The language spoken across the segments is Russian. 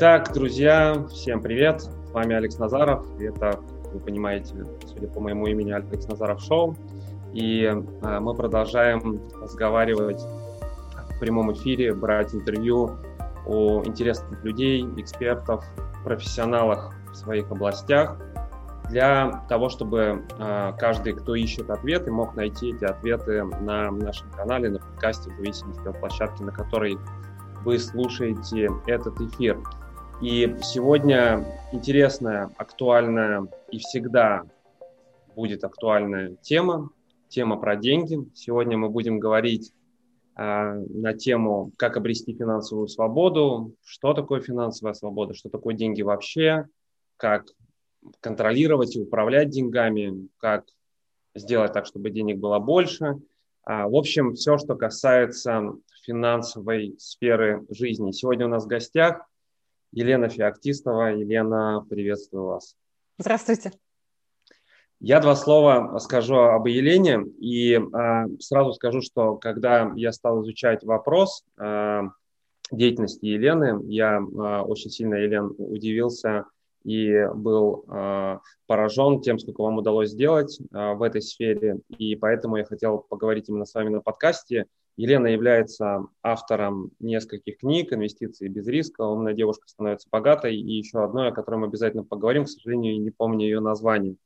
Итак, друзья, всем привет. С вами Алекс Назаров. Это, вы понимаете, судя по моему имени, Алекс Назаров Шоу. И э, мы продолжаем разговаривать в прямом эфире, брать интервью у интересных людей, экспертов, профессионалах в своих областях для того, чтобы э, каждый, кто ищет ответы, мог найти эти ответы на нашем канале, на подкасте, в зависимости от площадки, на которой вы слушаете этот эфир. И сегодня интересная, актуальная и всегда будет актуальная тема, тема про деньги. Сегодня мы будем говорить э, на тему, как обрести финансовую свободу, что такое финансовая свобода, что такое деньги вообще, как контролировать и управлять деньгами, как сделать так, чтобы денег было больше. А, в общем, все, что касается финансовой сферы жизни. Сегодня у нас в гостях Елена Феоктистова. Елена, приветствую вас. Здравствуйте. Я два слова скажу об Елене и э, сразу скажу, что когда я стал изучать вопрос э, деятельности Елены, я э, очень сильно, Елен, удивился и был э, поражен тем, сколько вам удалось сделать э, в этой сфере. И поэтому я хотел поговорить именно с вами на подкасте Елена является автором нескольких книг «Инвестиции без риска», «Умная девушка становится богатой» и еще одной, о которой мы обязательно поговорим, к сожалению, не помню ее название.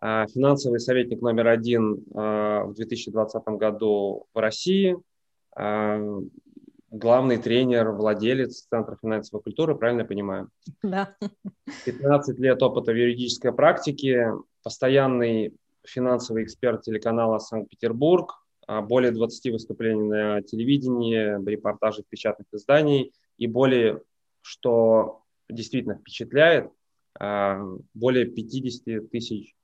А, финансовый советник номер один а, в 2020 году в России, а, главный тренер, владелец Центра финансовой культуры, правильно я понимаю? Да. 15 лет опыта в юридической практике, постоянный финансовый эксперт телеканала «Санкт-Петербург», более 20 выступлений на телевидении, репортажи печатных изданий и более, что действительно впечатляет, а, более 50 тысяч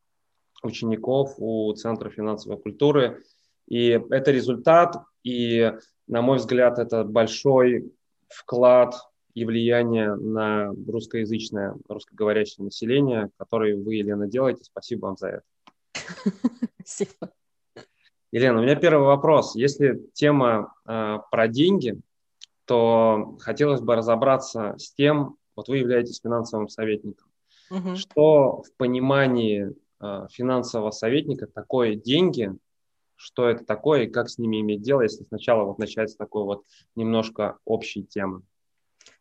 учеников у Центра финансовой культуры. И это результат, и, на мой взгляд, это большой вклад и влияние на русскоязычное, русскоговорящее население, который вы, Елена, делаете. Спасибо вам за это. Спасибо. Елена, у меня первый вопрос. Если тема э, про деньги, то хотелось бы разобраться с тем, вот вы являетесь финансовым советником. Угу. Что в понимании э, финансового советника такое деньги, что это такое и как с ними иметь дело, если сначала вот начать с такой вот немножко общей темы?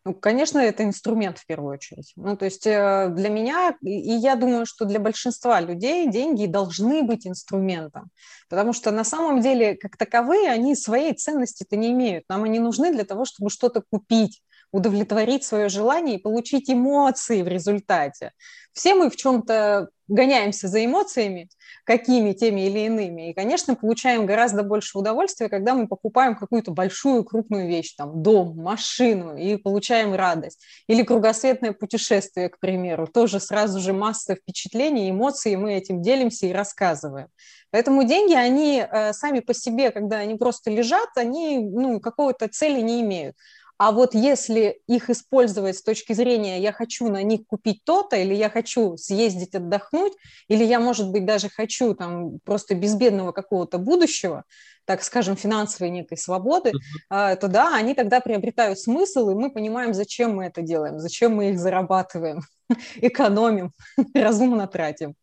Ну, конечно, это инструмент в первую очередь. Ну, то есть э, для меня, и я думаю, что для большинства людей деньги должны быть инструментом, потому что на самом деле, как таковые, они своей ценности-то не имеют. Нам они нужны для того, чтобы что-то купить, удовлетворить свое желание и получить эмоции в результате. Все мы в чем-то гоняемся за эмоциями, какими, теми или иными. И, конечно, получаем гораздо больше удовольствия, когда мы покупаем какую-то большую, крупную вещь, там, дом, машину, и получаем радость. Или кругосветное путешествие, к примеру. Тоже сразу же масса впечатлений, эмоций, и мы этим делимся и рассказываем. Поэтому деньги, они э, сами по себе, когда они просто лежат, они ну, какого-то цели не имеют. А вот если их использовать с точки зрения «я хочу на них купить то-то», или «я хочу съездить отдохнуть», или «я, может быть, даже хочу там просто безбедного какого-то будущего», так скажем, финансовой некой свободы, uh-huh. то да, они тогда приобретают смысл, и мы понимаем, зачем мы это делаем, зачем мы их зарабатываем, экономим, разумно тратим.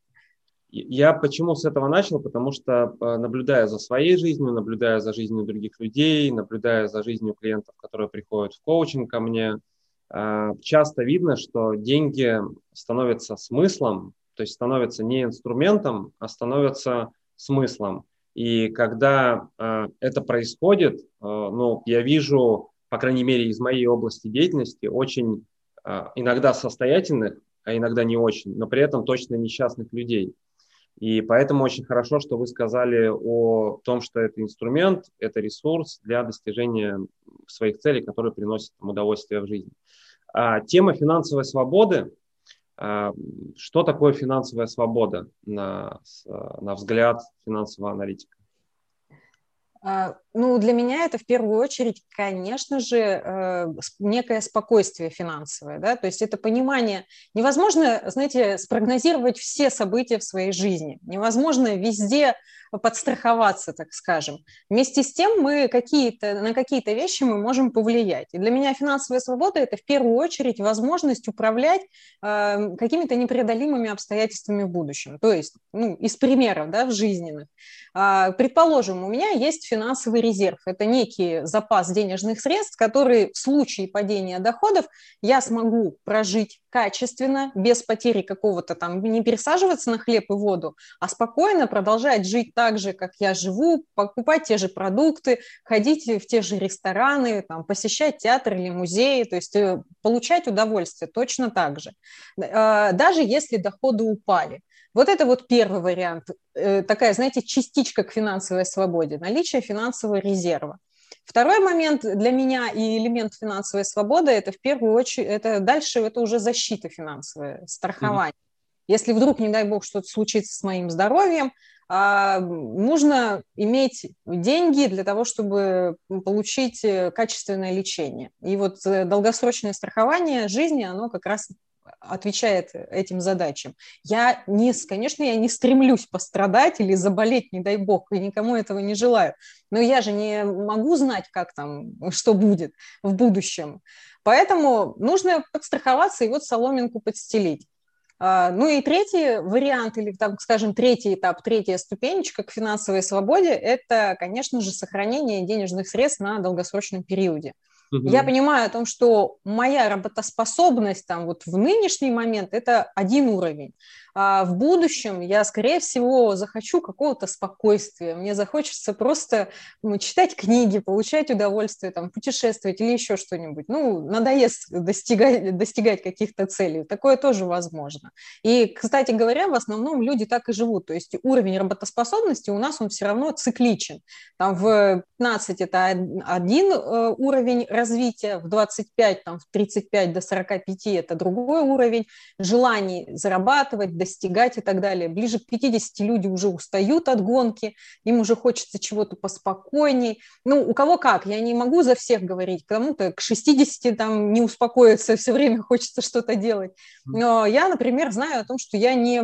Я почему с этого начал? Потому что э, наблюдая за своей жизнью, наблюдая за жизнью других людей, наблюдая за жизнью клиентов, которые приходят в коучинг ко мне, э, часто видно, что деньги становятся смыслом, то есть становятся не инструментом, а становятся смыслом. И когда э, это происходит, ну, я вижу, по крайней мере, из моей области деятельности, очень иногда состоятельных, а иногда не очень, но при этом точно несчастных людей – и поэтому очень хорошо, что вы сказали о том, что это инструмент, это ресурс для достижения своих целей, которые приносят им удовольствие в жизни. А, тема финансовой свободы. А, что такое финансовая свобода на, на взгляд финансового аналитика? А, ну, для меня это в первую очередь, конечно же, э, некое спокойствие финансовое, да, то есть это понимание, невозможно, знаете, спрогнозировать все события в своей жизни, невозможно везде подстраховаться, так скажем. Вместе с тем мы какие-то, на какие-то вещи мы можем повлиять. И для меня финансовая свобода – это в первую очередь возможность управлять э, какими-то непреодолимыми обстоятельствами в будущем. То есть, ну, из примеров, да, в жизненных. Э, предположим, у меня есть финансовый резерв. Это некий запас денежных средств, который в случае падения доходов я смогу прожить качественно, без потери какого-то там, не пересаживаться на хлеб и воду, а спокойно продолжать жить так же, как я живу, покупать те же продукты, ходить в те же рестораны, там, посещать театр или музеи, то есть э, получать удовольствие точно так же, а, даже если доходы упали. Вот это вот первый вариант, э, такая, знаете, частичка к финансовой свободе, наличие финансового резерва. Второй момент для меня и элемент финансовой свободы – это в первую очередь, это дальше это уже защита финансовая, страхование. Если вдруг, не дай бог, что-то случится с моим здоровьем, а, нужно иметь деньги для того, чтобы получить э, качественное лечение. И вот э, долгосрочное страхование жизни, оно как раз отвечает этим задачам. Я не, конечно, я не стремлюсь пострадать или заболеть, не дай бог, и никому этого не желаю. Но я же не могу знать, как там, что будет в будущем. Поэтому нужно подстраховаться и вот соломинку подстелить. А, ну и третий вариант, или, так скажем, третий этап, третья ступенечка к финансовой свободе – это, конечно же, сохранение денежных средств на долгосрочном периоде. Угу. Я понимаю о том, что моя работоспособность там вот в нынешний момент это один уровень, а в будущем я, скорее всего, захочу какого-то спокойствия, мне захочется просто ну, читать книги, получать удовольствие, там, путешествовать или еще что-нибудь. Ну, надоест достигать, достигать каких-то целей. Такое тоже возможно. И, кстати говоря, в основном люди так и живут. То есть уровень работоспособности у нас он все равно цикличен. Там в 15 это один э, уровень развития, в 25, там, в 35 до 45 это другой уровень. Желаний зарабатывать, достигать и так далее. Ближе к 50 люди уже устают от гонки, им уже хочется чего-то поспокойней. Ну, у кого как, я не могу за всех говорить, кому-то к 60 там не успокоиться, все время хочется что-то делать. Но я, например, знаю о том, что я не,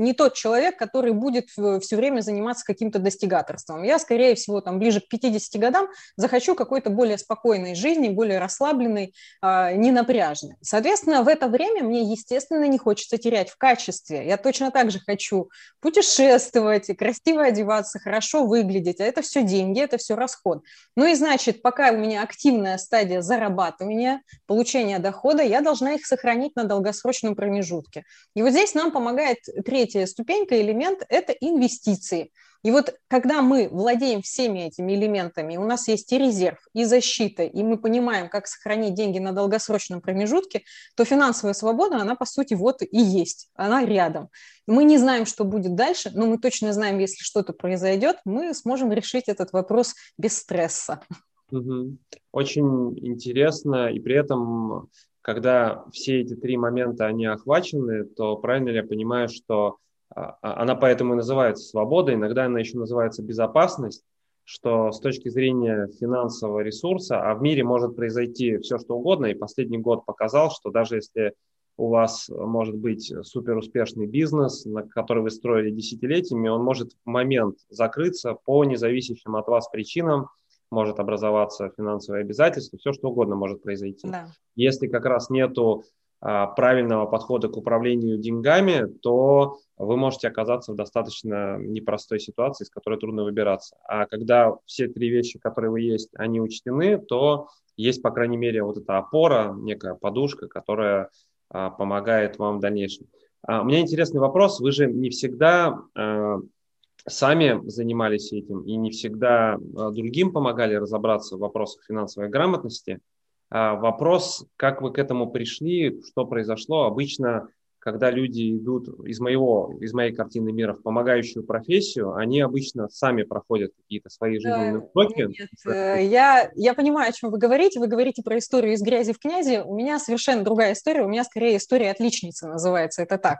не тот человек, который будет все время заниматься каким-то достигаторством. Я, скорее всего, там ближе к 50 годам захочу какой-то более спокойной жизни, более расслабленной, а, ненапряжной. Соответственно, в это время мне, естественно, не хочется терять в качестве качестве. Я точно так же хочу путешествовать, красиво одеваться, хорошо выглядеть. А это все деньги, это все расход. Ну и значит, пока у меня активная стадия зарабатывания, получения дохода, я должна их сохранить на долгосрочном промежутке. И вот здесь нам помогает третья ступенька, элемент – это инвестиции – и вот когда мы владеем всеми этими элементами, у нас есть и резерв, и защита, и мы понимаем, как сохранить деньги на долгосрочном промежутке, то финансовая свобода, она по сути вот и есть, она рядом. Мы не знаем, что будет дальше, но мы точно знаем, если что-то произойдет, мы сможем решить этот вопрос без стресса. Очень интересно, и при этом, когда все эти три момента, они охвачены, то правильно ли я понимаю, что она поэтому и называется свобода, иногда она еще называется безопасность, что с точки зрения финансового ресурса, а в мире может произойти все, что угодно, и последний год показал, что даже если у вас может быть супер успешный бизнес, на который вы строили десятилетиями, он может в момент закрыться по независящим от вас причинам, может образоваться финансовое обязательство, все что угодно может произойти. Да. Если как раз нету а, правильного подхода к управлению деньгами, то вы можете оказаться в достаточно непростой ситуации, из которой трудно выбираться. А когда все три вещи, которые вы есть, они учтены, то есть, по крайней мере, вот эта опора, некая подушка, которая а, помогает вам в дальнейшем. А, у меня интересный вопрос. Вы же не всегда сами занимались этим и не всегда другим помогали разобраться в вопросах финансовой грамотности. А, вопрос, как вы к этому пришли, что произошло. Обычно, когда люди идут из моего, из моей картины мира в помогающую профессию, они обычно сами проходят какие-то свои жизненные уроки. Нет, э, я, я понимаю, о чем вы говорите. Вы говорите про историю из грязи в князи. У меня совершенно другая история. У меня скорее история отличницы называется. Это так.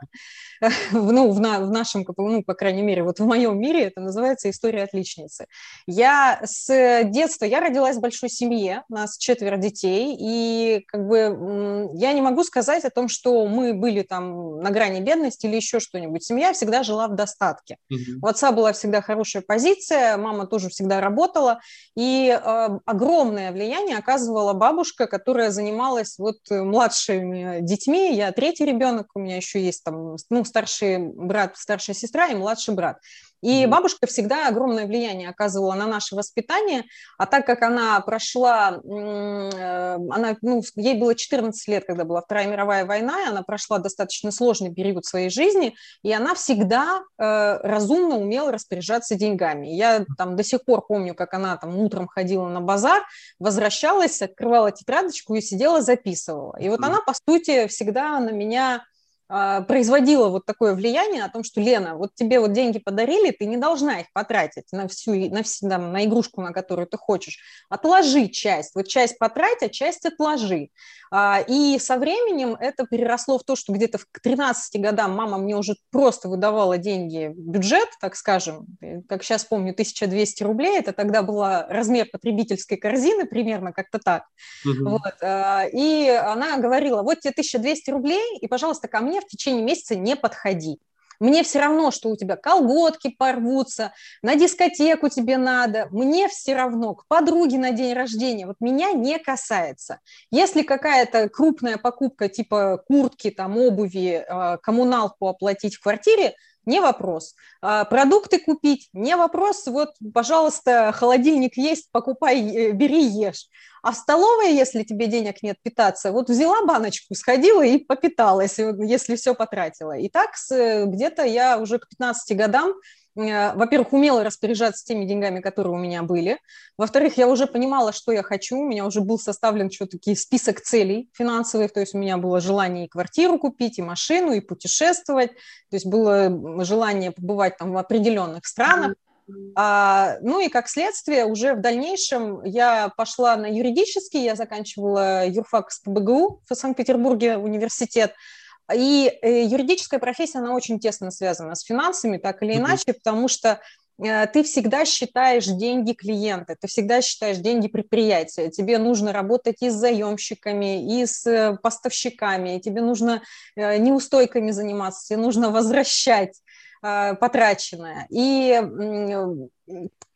ну, в, на, в нашем, ну, по крайней мере, вот в моем мире это называется история отличницы. Я с детства, я родилась в большой семье, у нас четверо детей, и как бы я не могу сказать о том, что мы были там на грани бедности или еще что-нибудь. Семья всегда жила в достатке. Mm-hmm. У отца была всегда хорошая позиция, мама тоже всегда работала, и э, огромное влияние оказывала бабушка, которая занималась вот младшими детьми. Я третий ребенок, у меня еще есть там, ну, старший брат, старшая сестра и младший брат. И бабушка всегда огромное влияние оказывала на наше воспитание, а так как она прошла, э, она, ну, ей было 14 лет, когда была Вторая мировая война, и она прошла достаточно сложный период своей жизни, и она всегда э, разумно умела распоряжаться деньгами. Я там до сих пор помню, как она там утром ходила на базар, возвращалась, открывала тетрадочку и сидела, записывала. И вот она, по сути, всегда на меня производила вот такое влияние о том, что, Лена, вот тебе вот деньги подарили, ты не должна их потратить на всю, на, всю, там, на игрушку, на которую ты хочешь. Отложи часть, вот часть потрать, а часть отложи. А, и со временем это переросло в то, что где-то к 13 годам мама мне уже просто выдавала деньги, бюджет, так скажем, как сейчас помню, 1200 рублей, это тогда был размер потребительской корзины, примерно как-то так. Угу. Вот. А, и она говорила, вот тебе 1200 рублей, и, пожалуйста, ко мне в течение месяца не подходи. Мне все равно, что у тебя колготки порвутся, на дискотеку тебе надо. Мне все равно, к подруге на день рождения. Вот меня не касается. Если какая-то крупная покупка типа куртки, там, обуви, а, коммуналку оплатить в квартире, не вопрос. А, продукты купить, не вопрос. Вот, пожалуйста, холодильник есть, покупай, э, бери, ешь. А в столовой, если тебе денег нет питаться, вот взяла баночку, сходила и попиталась, если все потратила. И так где-то я уже к 15 годам Э, во-первых, умела распоряжаться теми деньгами, которые у меня были. Во-вторых, я уже понимала, что я хочу. У меня уже был составлен все-таки список целей финансовых. То есть у меня было желание и квартиру купить, и машину, и путешествовать. То есть было желание побывать там в определенных странах. А, ну и как следствие, уже в дальнейшем я пошла на юридический, я заканчивала юрфак с ПБГУ в Санкт-Петербурге университет. И э, юридическая профессия, она очень тесно связана с финансами, так или иначе, mm-hmm. потому что э, ты всегда считаешь деньги клиента, ты всегда считаешь деньги предприятия. Тебе нужно работать и с заемщиками, и с э, поставщиками, тебе нужно неустойками заниматься, тебе нужно возвращать потраченное. И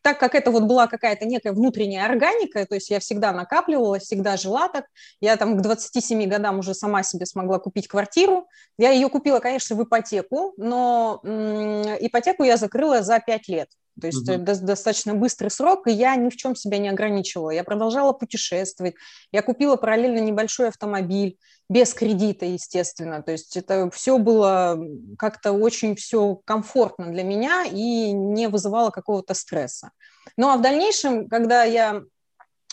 так как это вот была какая-то некая внутренняя органика, то есть я всегда накапливала, всегда жила так, я там к 27 годам уже сама себе смогла купить квартиру, я ее купила, конечно, в ипотеку, но ипотеку я закрыла за 5 лет, то есть угу. достаточно быстрый срок, и я ни в чем себя не ограничивала. Я продолжала путешествовать, я купила параллельно небольшой автомобиль, без кредита, естественно. То есть это все было как-то очень все комфортно для меня и не вызывало какого-то стресса. Ну а в дальнейшем, когда я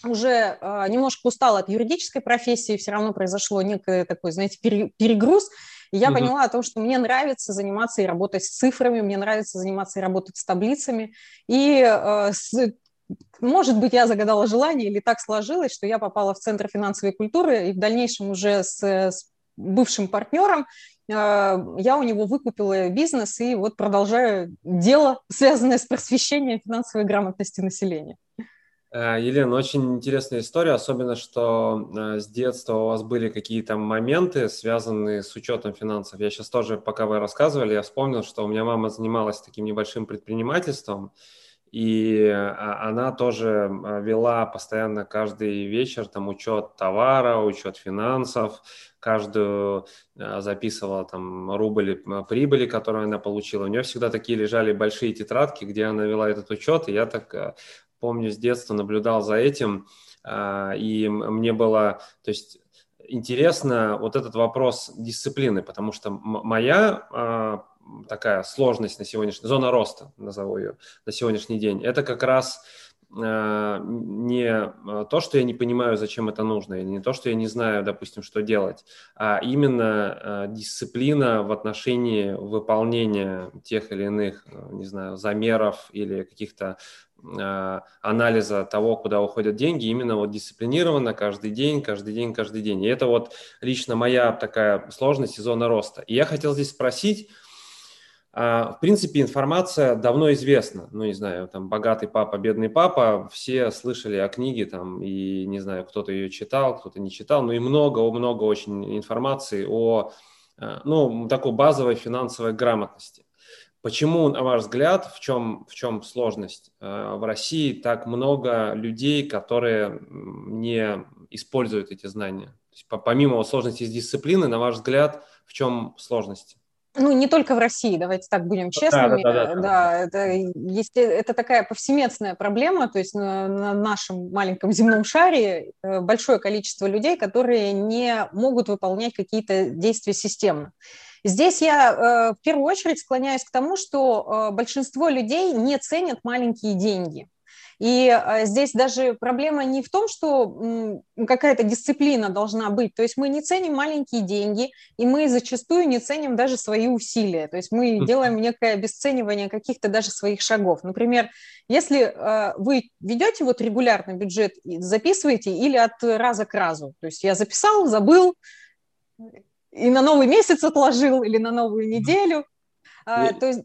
уже э, немножко устала от юридической профессии, все равно произошло некий такой, знаете, перегруз, и я угу. поняла о том, что мне нравится заниматься и работать с цифрами, мне нравится заниматься и работать с таблицами. И э, с, может быть, я загадала желание или так сложилось, что я попала в Центр финансовой культуры, и в дальнейшем уже с, с бывшим партнером э, я у него выкупила бизнес и вот продолжаю дело, связанное с просвещением финансовой грамотности населения. Э, Елена, очень интересная история, особенно, что э, с детства у вас были какие-то моменты, связанные с учетом финансов. Я сейчас тоже, пока вы рассказывали, я вспомнил, что у меня мама занималась таким небольшим предпринимательством, и а, она тоже а, вела постоянно каждый вечер там учет товара, учет финансов, каждую а, записывала там рубль прибыли, которую она получила. У нее всегда такие лежали большие тетрадки, где она вела этот учет, и я так помню с детства наблюдал за этим, и мне было, то есть интересно вот этот вопрос дисциплины, потому что моя такая сложность на сегодняшний, зона роста, назову ее, на сегодняшний день, это как раз э, не э, то, что я не понимаю, зачем это нужно, или не то, что я не знаю, допустим, что делать, а именно э, дисциплина в отношении выполнения тех или иных, не знаю, замеров или каких-то анализа того, куда уходят деньги, именно вот дисциплинированно каждый день, каждый день, каждый день. И это вот лично моя такая сложность и зона роста. И я хотел здесь спросить, а, в принципе, информация давно известна. Ну, не знаю, там «Богатый папа, бедный папа», все слышали о книге, там, и, не знаю, кто-то ее читал, кто-то не читал, но и много-много очень информации о ну, такой базовой финансовой грамотности. Почему, на ваш взгляд, в чем, в чем сложность? В России так много людей, которые не используют эти знания. То есть, помимо сложности с дисциплины, на ваш взгляд, в чем сложности? ну, не только в России, давайте так будем честными. Да, да, да, да. да это, есть, это такая повсеместная проблема, то есть на, на нашем маленьком земном шаре э, большое количество людей, которые не могут выполнять какие-то действия системно. Здесь я э, в первую очередь склоняюсь к тому, что э, большинство людей не ценят маленькие деньги. И а, здесь даже проблема не в том, что какая-то дисциплина должна быть. То есть мы не ценим маленькие деньги, и мы зачастую не ценим даже свои усилия. То есть мы делаем некое обесценивание каких-то даже своих шагов. Например, если вы ведете вот регулярный бюджет, записываете или от раза к разу. То есть я записал, забыл, и на новый месяц отложил, или на новую неделю. Mm-hmm. То есть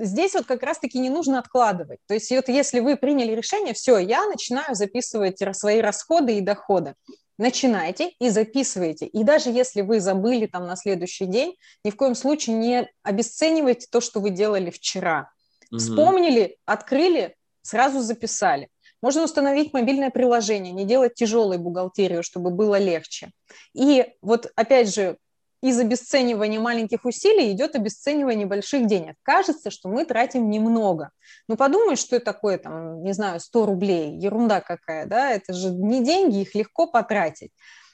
здесь вот как раз-таки не нужно откладывать. То есть вот если вы приняли решение, все, я начинаю записывать свои расходы и доходы. Начинайте и записывайте. И даже если вы забыли там на следующий день, ни в коем случае не обесценивайте то, что вы делали вчера. Угу. Вспомнили, открыли, сразу записали. Можно установить мобильное приложение, не делать тяжелой бухгалтерию, чтобы было легче. И вот опять же, из обесценивания маленьких усилий идет обесценивание больших денег. Кажется, что мы тратим немного. Ну, подумай, что это такое, там, не знаю, 100 рублей, ерунда какая, да, это же не деньги, их легко потратить.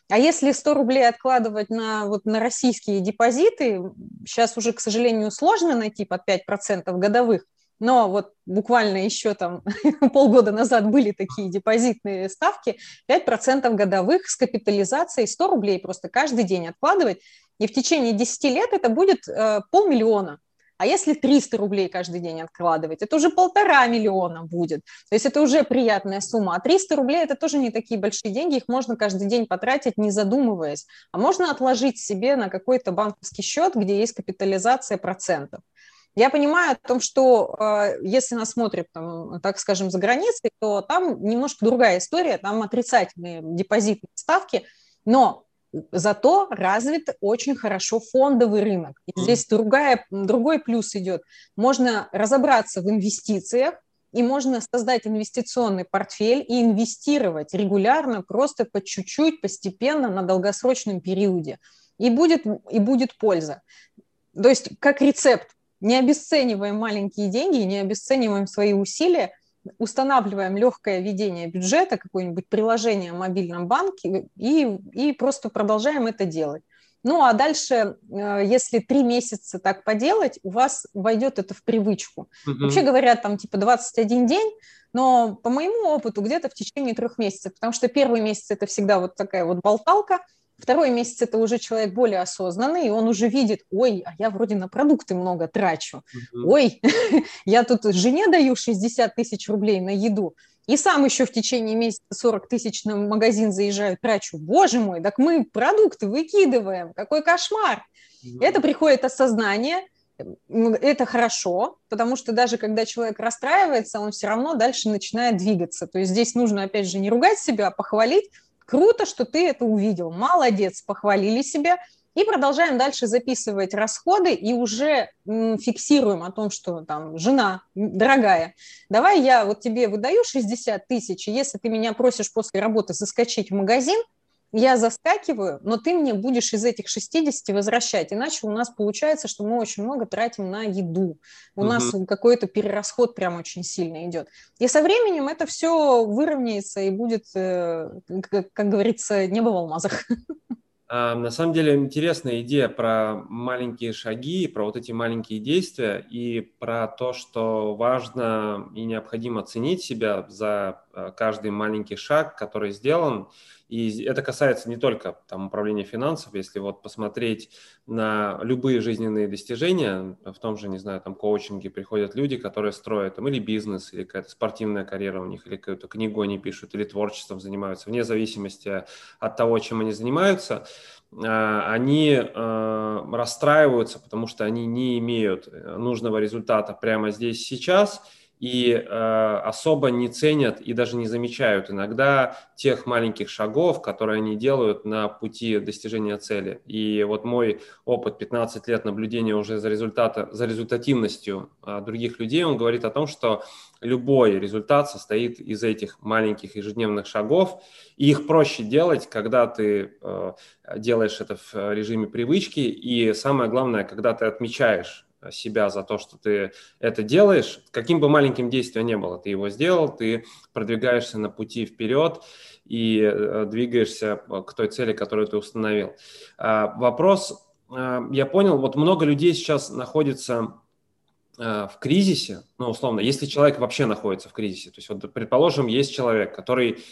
А если 100 рублей откладывать на, вот, на российские депозиты, сейчас уже, к сожалению, сложно найти под 5% годовых, но вот буквально еще там полгода назад были такие депозитные ставки, 5% годовых с капитализацией 100 рублей просто каждый день откладывать, и в течение 10 лет это будет э, полмиллиона. А если 300 рублей каждый день откладывать, это уже полтора миллиона будет. То есть это уже приятная сумма. А 300 рублей – это тоже не такие большие деньги, их можно каждый день потратить, не задумываясь. А можно отложить себе на какой-то банковский счет, где есть капитализация процентов. Я понимаю о том, что э, если нас смотрят, там, так скажем, за границей, то там немножко другая история, там отрицательные депозитные ставки, но зато развит очень хорошо фондовый рынок. И здесь другая, другой плюс идет. Можно разобраться в инвестициях, и можно создать инвестиционный портфель и инвестировать регулярно, просто по чуть-чуть, постепенно, на долгосрочном периоде. И будет, и будет польза. То есть как рецепт. Не обесцениваем маленькие деньги, не обесцениваем свои усилия – устанавливаем легкое ведение бюджета, какое-нибудь приложение в мобильном банке и, и просто продолжаем это делать. Ну а дальше, э, если три месяца так поделать, у вас войдет это в привычку. Угу. Вообще говорят, там типа 21 день, но по моему опыту где-то в течение трех месяцев, потому что первый месяц это всегда вот такая вот болталка, Второй месяц это уже человек более осознанный, и он уже видит, ой, а я вроде на продукты много трачу, угу. ой, я тут жене даю 60 тысяч рублей на еду, и сам еще в течение месяца 40 тысяч на магазин заезжаю, трачу. Боже мой, так мы продукты выкидываем, какой кошмар. Угу. Это приходит осознание, это хорошо, потому что даже когда человек расстраивается, он все равно дальше начинает двигаться. То есть здесь нужно, опять же, не ругать себя, а похвалить, Круто, что ты это увидел. Молодец, похвалили себя. И продолжаем дальше записывать расходы и уже фиксируем о том, что там жена, дорогая, давай я вот тебе выдаю 60 тысяч, если ты меня просишь после работы заскочить в магазин – я заскакиваю, но ты мне будешь из этих 60 возвращать. Иначе у нас получается, что мы очень много тратим на еду. У угу. нас какой-то перерасход прям очень сильно идет. И со временем это все выровняется и будет, э, как, как говорится, небо в алмазах. А, на самом деле интересная идея про маленькие шаги, про вот эти маленькие действия и про то, что важно и необходимо ценить себя за э, каждый маленький шаг, который сделан. И это касается не только там, управления финансов, если вот посмотреть на любые жизненные достижения, в том же, не знаю, там коучинге приходят люди, которые строят там или бизнес, или какая-то спортивная карьера у них, или какую-то книгу они пишут, или творчеством занимаются, вне зависимости от того, чем они занимаются, а, они а, расстраиваются, потому что они не имеют э, нужного результата прямо здесь сейчас, и э, особо не ценят и даже не замечают иногда тех маленьких шагов, которые они делают на пути достижения цели. И вот мой опыт 15 лет наблюдения уже за, результата, за результативностью э, других людей, он говорит о том, что любой результат состоит из этих маленьких ежедневных шагов, и их проще делать, когда ты э, делаешь это в режиме привычки, и самое главное, когда ты отмечаешь себя за то, что ты это делаешь, каким бы маленьким действием не было, ты его сделал, ты продвигаешься на пути вперед и э, двигаешься к той цели, которую ты установил. А, вопрос, э, я понял, вот много людей сейчас находится э, в кризисе, ну, условно, если человек вообще находится в кризисе, то есть, вот, предположим, есть человек, который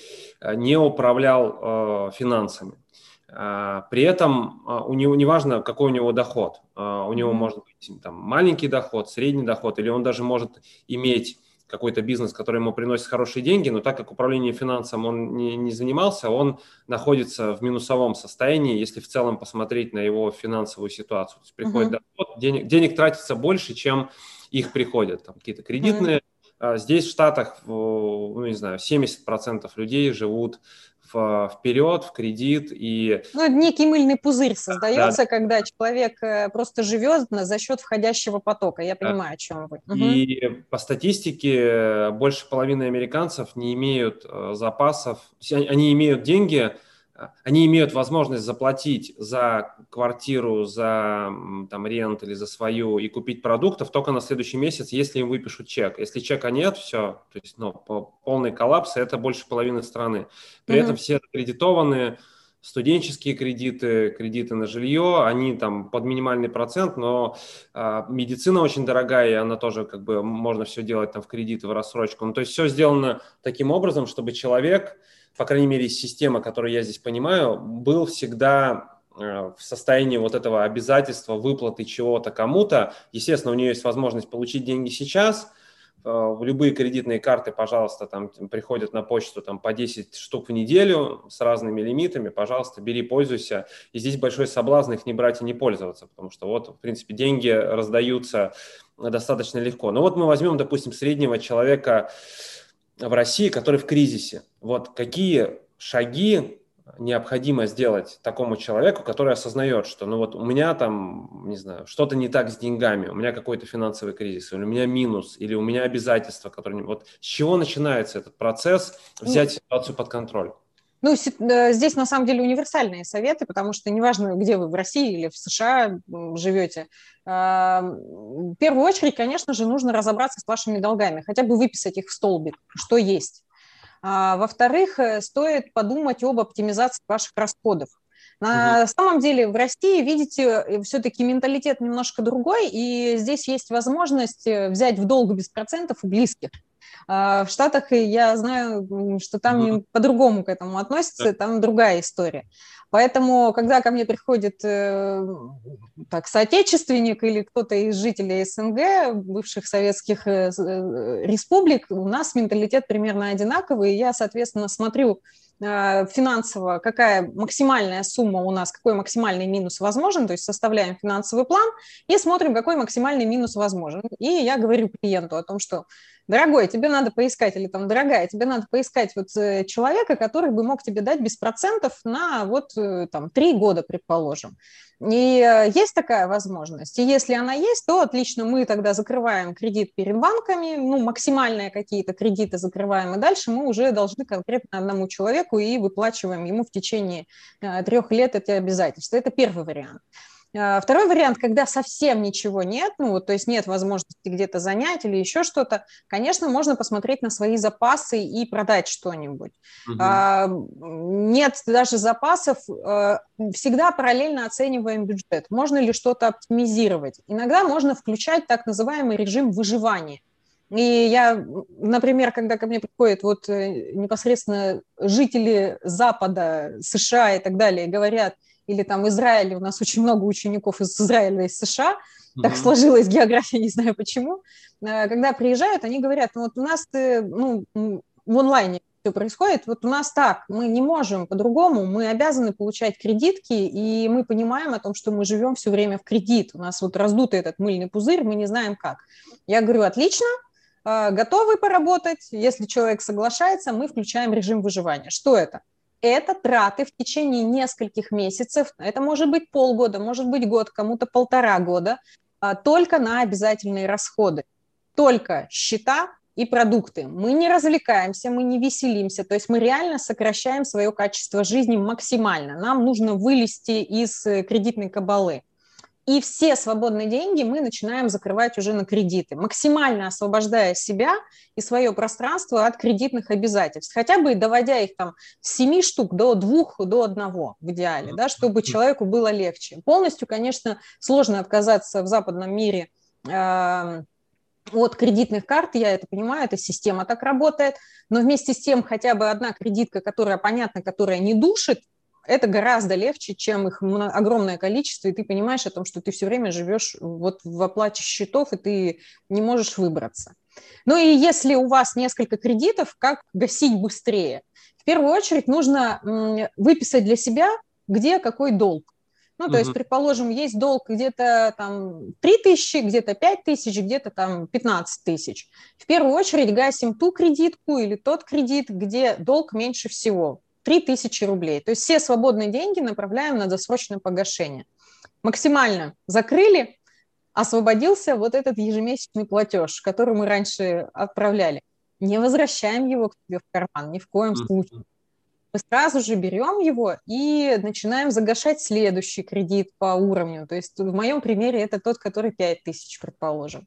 не управлял финансами, а, при этом а, у него неважно, какой у него доход, а, у него может быть там, маленький доход, средний доход, или он даже может иметь какой-то бизнес, который ему приносит хорошие деньги, но так как управление финансом он не, не занимался, он находится в минусовом состоянии, если в целом посмотреть на его финансовую ситуацию. То есть приходит uh-huh. доход, денег, денег тратится больше, чем их приходят. Там какие-то кредитные. Uh-huh. Здесь в Штатах, ну, не знаю, 70% людей живут вперед, в кредит. И... Ну, некий мыльный пузырь создается, да. когда человек э, просто живет за счет входящего потока. Я понимаю, да. о чем вы. И угу. по статистике больше половины американцев не имеют э, запасов, они имеют деньги, они имеют возможность заплатить за квартиру, за там, рент или за свою и купить продуктов только на следующий месяц, если им выпишут чек. Если чека нет, все, то есть ну, полный коллапс, и это больше половины страны. При mm-hmm. этом все кредитованные, студенческие кредиты, кредиты на жилье, они там под минимальный процент, но а, медицина очень дорогая, и она тоже как бы можно все делать там в кредиты, в рассрочку. Ну, то есть все сделано таким образом, чтобы человек по крайней мере, система, которую я здесь понимаю, был всегда э, в состоянии вот этого обязательства выплаты чего-то кому-то. Естественно, у нее есть возможность получить деньги сейчас. Э, любые кредитные карты, пожалуйста, там приходят на почту там, по 10 штук в неделю с разными лимитами. Пожалуйста, бери, пользуйся. И здесь большой соблазн их не брать и не пользоваться, потому что вот, в принципе, деньги раздаются достаточно легко. Но вот мы возьмем, допустим, среднего человека, в России, который в кризисе. Вот какие шаги необходимо сделать такому человеку, который осознает, что ну вот у меня там, не знаю, что-то не так с деньгами, у меня какой-то финансовый кризис, или у меня минус, или у меня обязательства, которые... Вот с чего начинается этот процесс взять ситуацию под контроль? Ну, э, здесь на самом деле универсальные советы, потому что неважно, где вы в России или в США живете, в первую очередь, конечно же, нужно разобраться с вашими долгами, хотя бы выписать их в столбик, что есть. А, во-вторых, э, стоит подумать об оптимизации ваших расходов. На угу. самом деле в России, видите, э, все-таки менталитет немножко другой, и здесь есть возможность взять в долг без процентов у близких. А в Штатах я знаю, что там mm по-другому к этому относятся, там другая история. Поэтому, когда ко мне приходит э, так, соотечественник или кто-то из жителей СНГ, бывших советских э, э, республик, у нас менталитет примерно одинаковый, и я, соответственно, смотрю Э, финансово, какая максимальная сумма у нас, какой максимальный минус возможен, то есть составляем финансовый план и смотрим, какой максимальный минус возможен. И я говорю клиенту о том, что дорогой, тебе надо поискать, или там, дорогая, тебе надо поискать вот э, человека, который бы мог тебе дать без процентов на вот э, там три года, предположим. И есть такая возможность. И если она есть, то отлично, мы тогда закрываем кредит перед банками, ну, максимальные какие-то кредиты закрываем, и дальше мы уже должны конкретно одному человеку и выплачиваем ему в течение э, трех лет эти обязательства. Это первый вариант. А, второй вариант, когда совсем ничего нет, ну вот, то есть нет возможности где-то занять или еще что-то, конечно, можно посмотреть на свои запасы и продать что-нибудь. Угу. А, нет даже запасов, а, всегда параллельно оцениваем бюджет. Можно ли что-то оптимизировать? Иногда можно включать так называемый режим выживания. И я, например, когда ко мне приходят вот э, непосредственно жители Запада, США и так далее, говорят, или там Израиль, у нас очень много учеников из Израиля, из США, mm-hmm. так сложилась география, не знаю почему, э, когда приезжают, они говорят, ну вот у нас э, ну, в онлайне все происходит, вот у нас так, мы не можем по-другому, мы обязаны получать кредитки, и мы понимаем о том, что мы живем все время в кредит, у нас вот раздутый этот мыльный пузырь, мы не знаем как. Я говорю, отлично, э, готовы поработать. Если человек соглашается, мы включаем режим выживания. Что это? Это траты в течение нескольких месяцев, это может быть полгода, может быть год, кому-то полтора года, а, только на обязательные расходы. Только счета и продукты. Мы не развлекаемся, мы не веселимся, то есть мы реально сокращаем свое качество жизни максимально. Нам нужно вылезти из э, кредитной кабалы. И все свободные деньги мы начинаем закрывать уже на кредиты, максимально освобождая себя и свое пространство от кредитных обязательств, хотя бы доводя их там с 7 штук до двух, до одного в идеале, да, чтобы человеку было легче. Полностью, конечно, сложно отказаться в западном мире э, от кредитных карт, я это понимаю, эта система так работает, но вместе с тем хотя бы одна кредитка, которая понятна, которая не душит, это гораздо легче, чем их огромное количество, и ты понимаешь о том, что ты все время живешь вот в оплате счетов, и ты не можешь выбраться. Ну и если у вас несколько кредитов, как гасить быстрее? В первую очередь нужно выписать для себя, где какой долг. Ну, то угу. есть, предположим, есть долг где-то там 3 тысячи, где-то 5 тысяч, где-то там 15 тысяч. В первую очередь гасим ту кредитку или тот кредит, где долг меньше всего. 3 тысячи рублей. То есть все свободные деньги направляем на досрочное погашение. Максимально закрыли, освободился вот этот ежемесячный платеж, который мы раньше отправляли. Не возвращаем его к тебе в карман, ни в коем случае мы сразу же берем его и начинаем загашать следующий кредит по уровню. То есть в моем примере это тот, который 5 тысяч, предположим.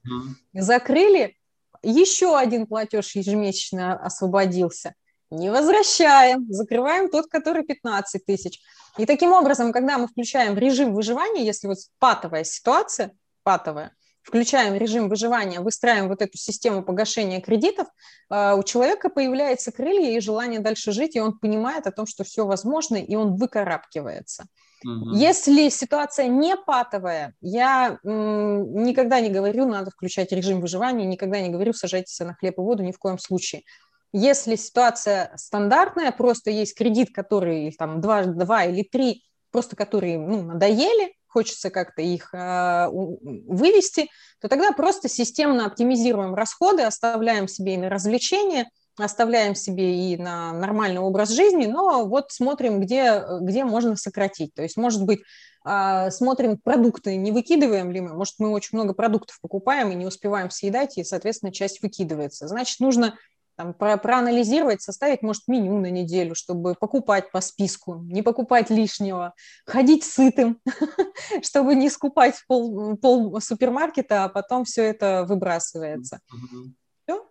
Закрыли, еще один платеж ежемесячно освободился. Не возвращаем, закрываем тот, который 15 тысяч. И таким образом, когда мы включаем режим выживания, если вот патовая ситуация, патовая, включаем режим выживания, выстраиваем вот эту систему погашения кредитов, а, у человека появляется крылья и желание дальше жить, и он понимает о том, что все возможно, и он выкарабкивается. Угу. Если ситуация не патовая, я м, никогда не говорю, надо включать режим выживания, никогда не говорю, сажайтесь на хлеб и воду, ни в коем случае. Если ситуация стандартная, просто есть кредит, который там два, два или три, просто которые ну, надоели, хочется как-то их э, вывести, то тогда просто системно оптимизируем расходы, оставляем себе и на развлечения, оставляем себе и на нормальный образ жизни, но вот смотрим, где, где можно сократить. То есть, может быть, э, смотрим продукты, не выкидываем ли мы, может, мы очень много продуктов покупаем и не успеваем съедать, и, соответственно, часть выкидывается. Значит, нужно там, про проанализировать, составить, может, меню на неделю, чтобы покупать по списку, не покупать лишнего, ходить сытым, чтобы не скупать пол, пол супермаркета, а потом все это выбрасывается. Все?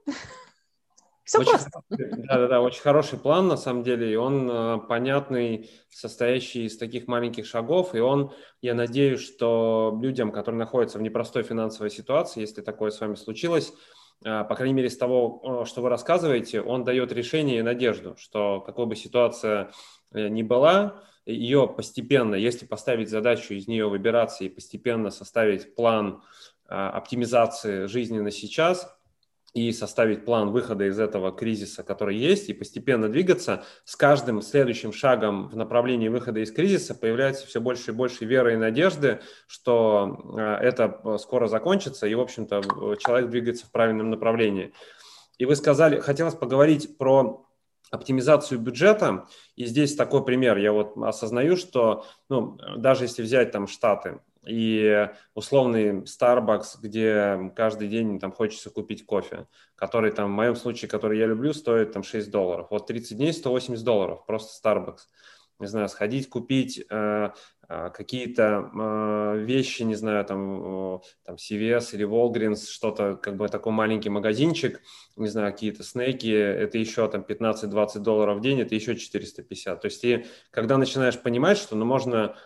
Все очень, просто. Да-да-да, очень хороший план, на самом деле, и он э, понятный, состоящий из таких маленьких шагов, и он, я надеюсь, что людям, которые находятся в непростой финансовой ситуации, если такое с вами случилось, по крайней мере, из того, что вы рассказываете, он дает решение и надежду, что какой бы ситуация э, ни была, ее постепенно, если поставить задачу из нее выбираться и постепенно составить план оптимизации жизни на сейчас, и составить план выхода из этого кризиса, который есть, и постепенно двигаться, с каждым следующим шагом в направлении выхода из кризиса появляется все больше и больше веры и надежды, что э, это э, скоро закончится, и, в общем-то, человек двигается в правильном направлении. И вы сказали, хотелось поговорить про оптимизацию бюджета, и здесь такой пример, я вот осознаю, что, ну, даже если взять там Штаты, и условный Starbucks, где каждый день там хочется купить кофе, который там, в моем случае, который я люблю, стоит там 6 долларов. Вот 30 дней 180 долларов, просто Starbucks. Не знаю, сходить купить э, э, какие-то э, вещи, не знаю, там, э, там CVS или Walgreens, что-то, как бы такой маленький магазинчик, не знаю, какие-то снеки, это еще там 15-20 долларов в день, это еще 450. То есть ты, когда начинаешь понимать, что ну, можно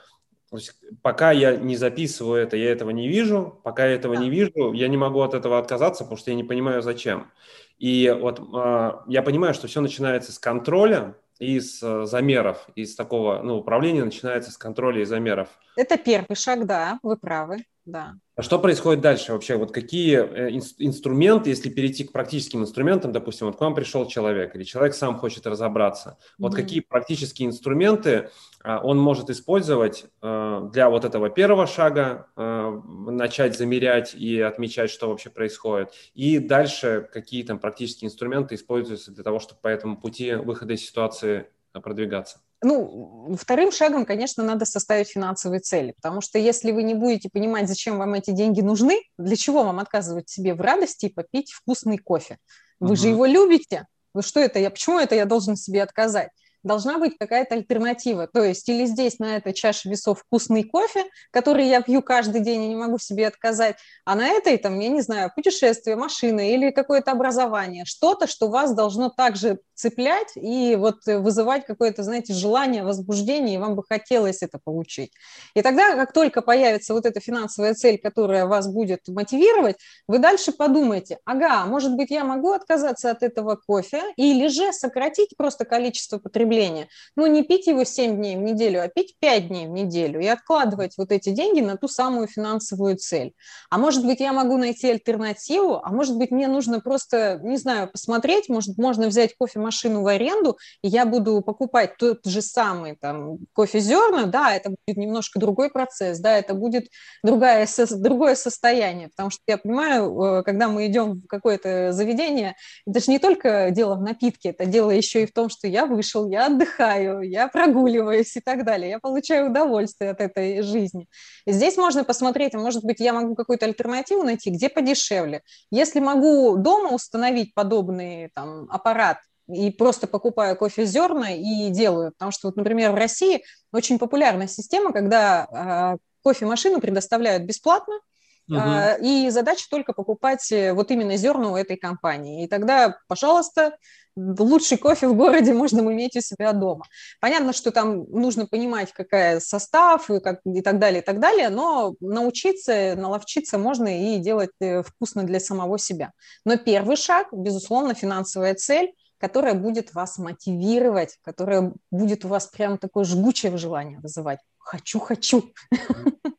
то есть, пока я не записываю это, я этого не вижу. Пока я этого да. не вижу, я не могу от этого отказаться, потому что я не понимаю, зачем. И вот э, я понимаю, что все начинается с контроля и с э, замеров, из такого, ну, управление начинается с контроля и замеров. Это первый шаг, да, вы правы. Да. А что происходит дальше вообще? Вот какие э, инструменты, если перейти к практическим инструментам, допустим, вот к вам пришел человек, или человек сам хочет разобраться, вот mm-hmm. какие практические инструменты а, он может использовать а, для вот этого первого шага, а, начать замерять и отмечать, что вообще происходит, и дальше какие там практические инструменты используются для того, чтобы по этому пути выхода из ситуации продвигаться? Ну, вторым шагом, конечно, надо составить финансовые цели, потому что если вы не будете понимать, зачем вам эти деньги нужны, для чего вам отказывать себе в радости и попить вкусный кофе? Вы угу. же его любите. Вы что это я? Почему это я должен себе отказать? должна быть какая-то альтернатива. То есть или здесь на этой чаше весов вкусный кофе, который я пью каждый день и не могу себе отказать, а на этой, там, я не знаю, путешествие, машина или какое-то образование, что-то, что вас должно также цеплять и вот вызывать какое-то, знаете, желание, возбуждение, и вам бы хотелось это получить. И тогда, как только появится вот эта финансовая цель, которая вас будет мотивировать, вы дальше подумаете, ага, может быть, я могу отказаться от этого кофе или же сократить просто количество потребления. Ну, не пить его 7 дней в неделю, а пить 5 дней в неделю и откладывать вот эти деньги на ту самую финансовую цель. А может быть, я могу найти альтернативу, а может быть, мне нужно просто, не знаю, посмотреть, может, можно взять кофемашину в аренду, и я буду покупать тот же самый там кофе зерна, да, это будет немножко другой процесс, да, это будет другая, другое состояние, потому что я понимаю, э, когда мы идем в какое-то заведение, это же не только дело в напитке, это дело еще и в том, что я вышел, я я отдыхаю, я прогуливаюсь и так далее. Я получаю удовольствие от этой жизни. И здесь можно посмотреть, а может быть, я могу какую-то альтернативу найти, где подешевле. Если могу дома установить подобный там, аппарат, и просто покупаю кофе зерна и делаю. Потому что, вот, например, в России очень популярная система, когда э, кофемашину предоставляют бесплатно, Угу. И задача только покупать э, вот именно зерна у этой компании. И тогда, пожалуйста, лучший кофе в городе можно иметь у себя дома. Понятно, что там нужно понимать, какая состав и, как, и так далее, и так далее, но научиться, наловчиться можно и делать э, вкусно для самого себя. Но первый шаг, безусловно, финансовая цель, которая будет вас мотивировать, которая будет у вас прям такое жгучее желание вызывать. Хочу, хочу.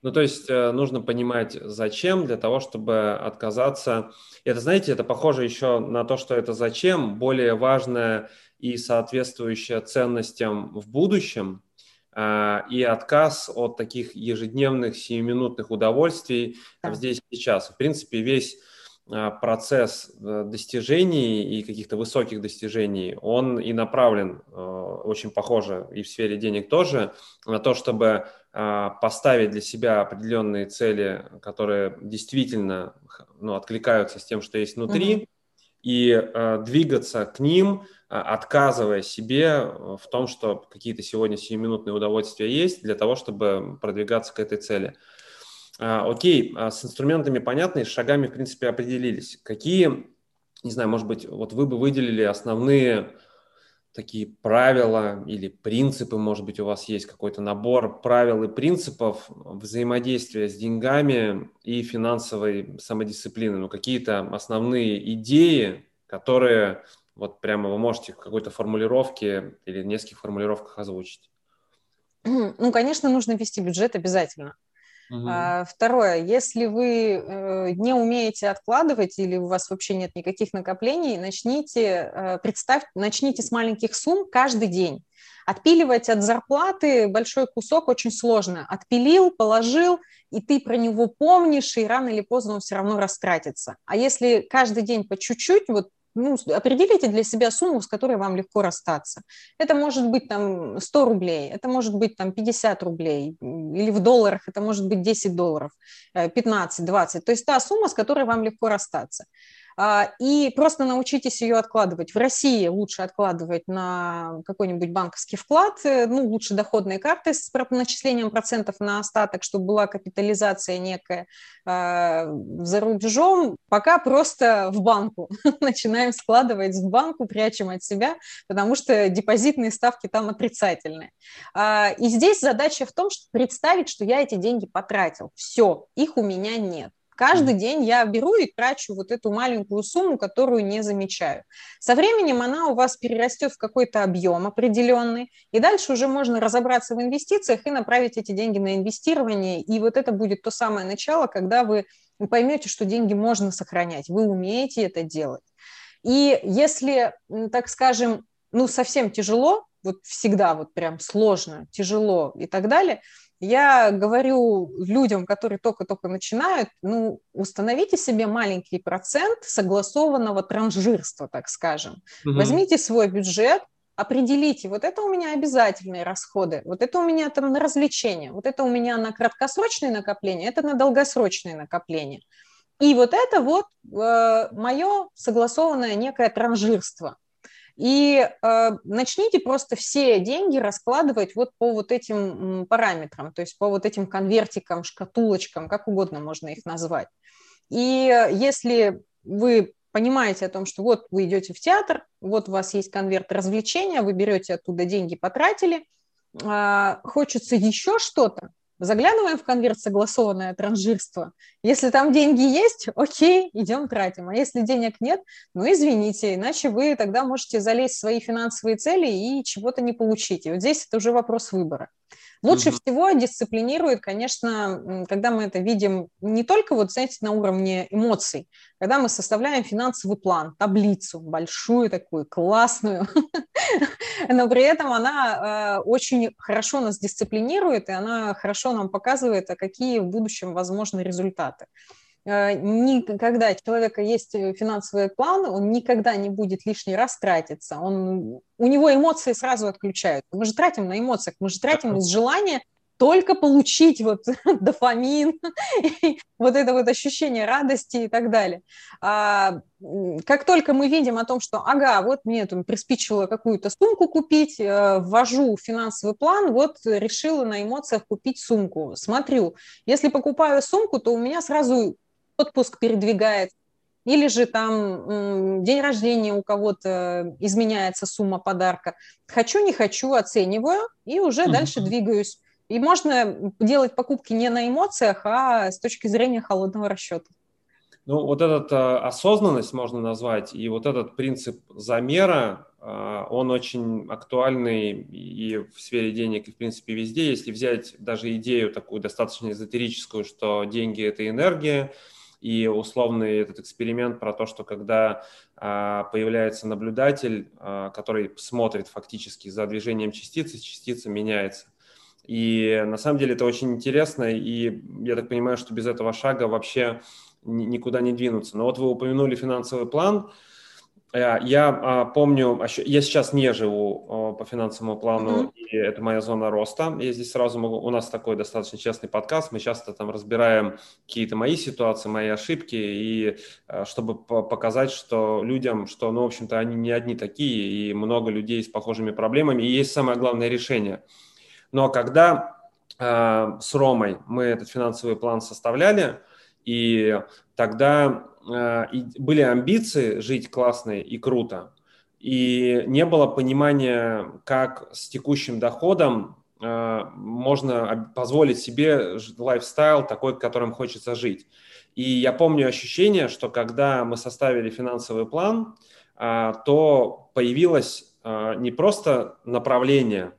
Ну, то есть э, нужно понимать, зачем, для того, чтобы отказаться. Это, знаете, это похоже еще на то, что это зачем, более важное и соответствующее ценностям в будущем, э, и отказ от таких ежедневных сиюминутных удовольствий да. здесь сейчас. В принципе, весь процесс достижений и каких-то высоких достижений, он и направлен очень похоже и в сфере денег тоже на то, чтобы а, поставить для себя определенные цели, которые действительно ну, откликаются с тем, что есть внутри, mm-hmm. и э, двигаться к ним, отказывая себе в том, что какие-то сегодня сиюминутные удовольствия есть, для того, чтобы продвигаться к этой цели. А, окей, с инструментами понятно, и с шагами, в принципе, определились. Какие, не знаю, может быть, вот вы бы выделили основные такие правила или принципы, может быть, у вас есть какой-то набор правил и принципов взаимодействия с деньгами и финансовой самодисциплины, ну, какие-то основные идеи, которые вот прямо вы можете в какой-то формулировке или в нескольких формулировках озвучить? Ну, конечно, нужно вести бюджет обязательно. Угу. Второе, если вы э, не умеете откладывать или у вас вообще нет никаких накоплений, начните, э, представь, начните с маленьких сумм каждый день. Отпиливать от зарплаты большой кусок очень сложно. Отпилил, положил, и ты про него помнишь, и рано или поздно он все равно растратится. А если каждый день по чуть-чуть, вот ну, определите для себя сумму, с которой вам легко расстаться. Это может быть там 100 рублей, это может быть там 50 рублей, или в долларах это может быть 10 долларов, 15, э, 20. То есть та сумма, с которой вам легко расстаться. А, и просто научитесь ее откладывать. В России лучше откладывать на какой-нибудь банковский вклад, э, ну, лучше доходные карты с начислением процентов на остаток, чтобы была капитализация некая. А, за рубежом пока просто в банку. Начинаем складывать в банку, прячем от себя, потому что депозитные ставки там отрицательные. А, и здесь задача в том, что представить, что я эти деньги потратил. Все, их у меня нет Каждый день я беру и трачу вот эту маленькую сумму, которую не замечаю. Со временем она у вас перерастет в какой-то объем определенный, и дальше уже можно разобраться в инвестициях и направить эти деньги на инвестирование. И вот это будет то самое начало, когда вы поймете, что деньги можно сохранять, вы умеете это делать. И если, так скажем, ну совсем тяжело, вот всегда вот прям сложно, тяжело и так далее – я говорю людям, которые только-только начинают, ну, установите себе маленький процент согласованного транжирства, так скажем. Угу. Возьмите свой бюджет, определите, вот это у меня обязательные расходы, вот это у меня там на развлечения, вот это у меня на краткосрочные накопления, это на долгосрочные накопления. И вот это вот э, мое согласованное некое транжирство – и э, начните просто все деньги раскладывать вот по вот этим параметрам, то есть по вот этим конвертикам, шкатулочкам, как угодно можно их назвать. И если вы понимаете о том, что вот вы идете в театр, вот у вас есть конверт развлечения, вы берете оттуда деньги, потратили, э, хочется еще что-то, Заглядываем в конверт согласованное транжирство. Если там деньги есть, окей, идем тратим. А если денег нет, ну извините, иначе вы тогда можете залезть в свои финансовые цели и чего-то не получить. И вот здесь это уже вопрос выбора. Лучше угу. всего дисциплинирует, конечно, когда мы это видим не только вот, знаете, на уровне эмоций, когда мы составляем финансовый план, таблицу большую такую, классную, но при этом она э, очень хорошо нас дисциплинирует, и она хорошо нам показывает, а какие в будущем возможны результаты. Э, никогда человека есть финансовый план, он никогда не будет лишний раз тратиться. Он, у него эмоции сразу отключают. Мы же тратим на эмоциях, мы же тратим из желания только получить вот дофамин, вот это вот ощущение радости и так далее. А, как только мы видим о том, что, ага, вот мне там приспичило какую-то сумку купить, э, ввожу финансовый план, вот решила на эмоциях купить сумку. Смотрю, если покупаю сумку, то у меня сразу отпуск передвигается, или же там день рождения у кого-то изменяется сумма подарка. Хочу, не хочу, оцениваю и уже mm-hmm. дальше двигаюсь. И можно делать покупки не на эмоциях, а с точки зрения холодного расчета. Ну, вот этот э, осознанность можно назвать, и вот этот принцип замера, э, он очень актуальный и в сфере денег, и в принципе везде. Если взять даже идею такую достаточно эзотерическую, что деньги – это энергия, и условный этот эксперимент про то, что когда а, появляется наблюдатель, а, который смотрит фактически за движением частицы, частица меняется. И на самом деле это очень интересно, и я так понимаю, что без этого шага вообще никуда не двинуться. Но вот вы упомянули финансовый план. Э, я а, помню, я сейчас не живу по финансовому плану, mm-hmm. и это моя зона роста. Я здесь сразу могу, у нас такой достаточно честный подкаст, мы часто там разбираем какие-то мои ситуации, мои ошибки, и э, чтобы показать, что людям, что, ну, в общем-то, они не одни такие, и много людей с похожими проблемами, и есть самое главное решение – но когда э, с Ромой мы этот финансовый план составляли, и тогда э, и были амбиции жить классно и круто, и не было понимания, как с текущим доходом э, можно позволить себе лайфстайл такой, которым хочется жить. И я помню ощущение, что когда мы составили финансовый план, э, то появилось не просто направление,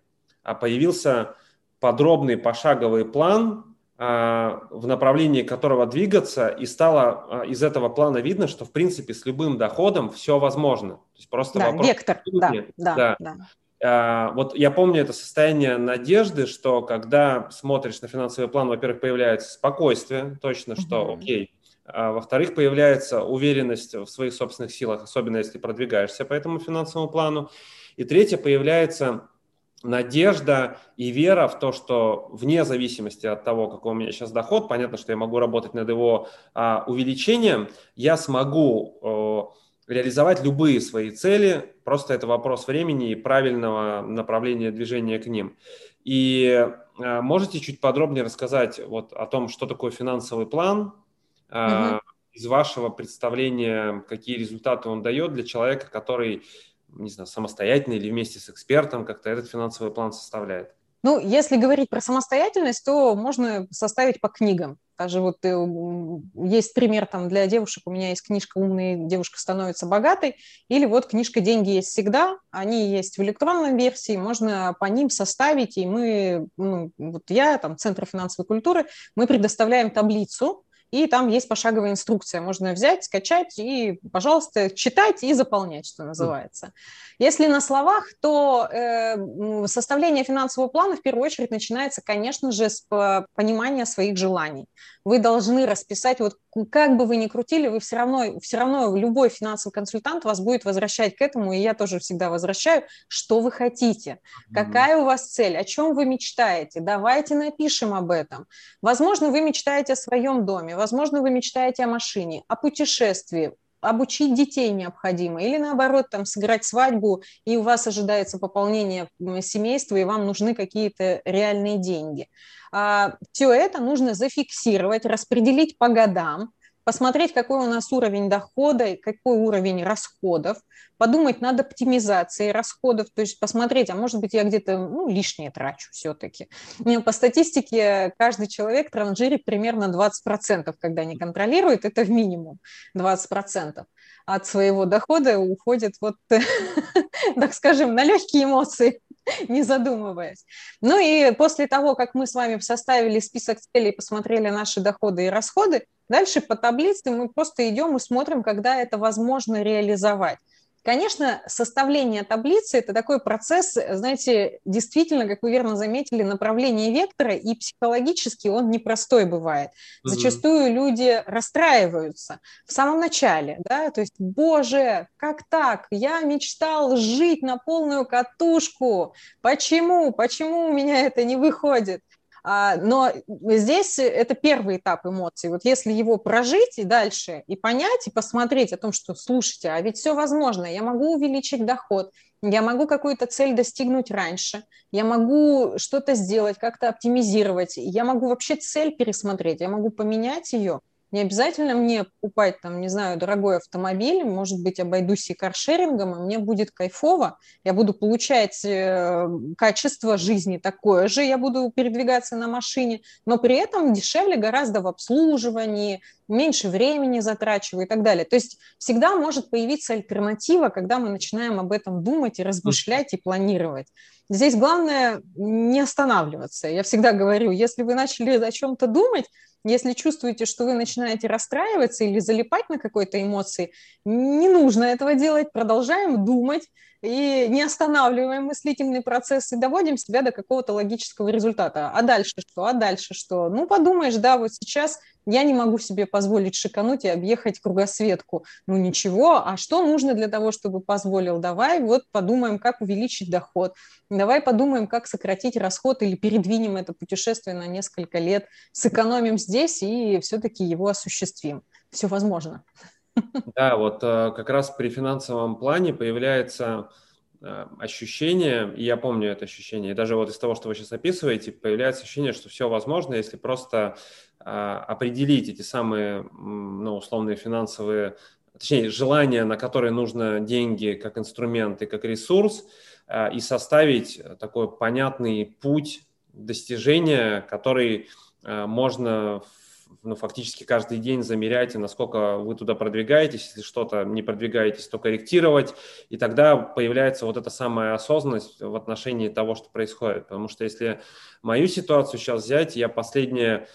а появился подробный пошаговый план, в направлении которого двигаться, и стало а, из этого плана видно, что, в принципе, с любым доходом все возможно. То есть просто да, вопрос... Вектор, да, да, да. да. А, вот я помню это состояние надежды, что когда смотришь на финансовый план, во-первых, появляется спокойствие, точно, что угу. окей, а, во-вторых, появляется уверенность в своих собственных силах, особенно если продвигаешься по этому финансовому плану. И третье, появляется надежда и вера в то, что вне зависимости от того, какой у меня сейчас доход, понятно, что я могу работать над его а, увеличением, я смогу э, реализовать любые свои цели, просто это вопрос времени и правильного направления движения к ним. И э, можете чуть подробнее рассказать вот о том, что такое финансовый план, э, угу. из вашего представления, какие результаты он дает для человека, который не знаю, самостоятельно или вместе с экспертом как-то этот финансовый план составляет? Ну, если говорить про самостоятельность, то можно составить по книгам. Даже вот э, есть пример там для девушек, у меня есть книжка «Умная девушка становится богатой», или вот книжка «Деньги есть всегда», они есть в электронной версии, можно по ним составить, и мы, ну, вот я, там, Центр финансовой культуры, мы предоставляем таблицу, и там есть пошаговая инструкция. Можно взять, скачать и, пожалуйста, читать и заполнять, что называется. Если на словах, то э, составление финансового плана в первую очередь начинается, конечно же, с понимания своих желаний. Вы должны расписать, вот как бы вы ни крутили, вы все равно, все равно любой финансовый консультант вас будет возвращать к этому, и я тоже всегда возвращаю, что вы хотите, mm-hmm. какая у вас цель, о чем вы мечтаете, давайте напишем об этом. Возможно, вы мечтаете о своем доме, возможно, вы мечтаете о машине, о путешествии, обучить детей необходимо, или наоборот, там, сыграть свадьбу, и у вас ожидается пополнение семейства, и вам нужны какие-то реальные деньги. А, все это нужно зафиксировать, распределить по годам, посмотреть, какой у нас уровень дохода и какой уровень расходов, подумать над оптимизацией расходов, то есть посмотреть, а может быть, я где-то ну, лишнее трачу все-таки. По статистике каждый человек транжирит примерно 20%, когда не контролирует, это в минимум 20% от своего дохода уходит вот, так скажем, на легкие эмоции, не задумываясь. Ну и после того, как мы с вами составили список целей, посмотрели наши доходы и расходы, дальше по таблице мы просто идем и смотрим, когда это возможно реализовать. Конечно, составление таблицы – это такой процесс, знаете, действительно, как вы верно заметили, направление вектора, и психологически он непростой бывает. Mm-hmm. Зачастую люди расстраиваются в самом начале, да, то есть, боже, как так? Я мечтал жить на полную катушку. Почему? Почему у меня это не выходит? А, но здесь это первый этап эмоций. Вот если его прожить и дальше, и понять, и посмотреть о том, что, слушайте, а ведь все возможно, я могу увеличить доход, я могу какую-то цель достигнуть раньше, я могу что-то сделать, как-то оптимизировать, я могу вообще цель пересмотреть, я могу поменять ее, не обязательно мне покупать, там, не знаю, дорогой автомобиль, может быть, обойдусь и каршерингом, и мне будет кайфово, я буду получать э, качество жизни такое же, я буду передвигаться на машине, но при этом дешевле гораздо в обслуживании, меньше времени затрачиваю и так далее. То есть всегда может появиться альтернатива, когда мы начинаем об этом думать и размышлять и планировать. Здесь главное не останавливаться. Я всегда говорю, если вы начали о чем-то думать, если чувствуете, что вы начинаете расстраиваться или залипать на какой-то эмоции, не нужно этого делать, продолжаем думать и не останавливаем мыслительный процесс и доводим себя до какого-то логического результата. А дальше что? А дальше что? Ну, подумаешь, да, вот сейчас я не могу себе позволить шикануть и объехать кругосветку. Ну ничего, а что нужно для того, чтобы позволил? Давай вот подумаем, как увеличить доход. Давай подумаем, как сократить расход или передвинем это путешествие на несколько лет, сэкономим здесь и все-таки его осуществим. Все возможно. Да, вот э, как раз при финансовом плане появляется э, ощущение, и я помню это ощущение, и даже вот из того, что вы сейчас описываете, появляется ощущение, что все возможно, если просто а, определить эти самые, ну, условные финансовые, точнее, желания, на которые нужно деньги как инструмент и как ресурс, а, и составить такой понятный путь достижения, который можно ну, фактически каждый день замерять, насколько вы туда продвигаетесь, если что-то не продвигаетесь, то корректировать, и тогда появляется вот эта самая осознанность в отношении того, что происходит. Потому что если мою ситуацию сейчас взять, я последние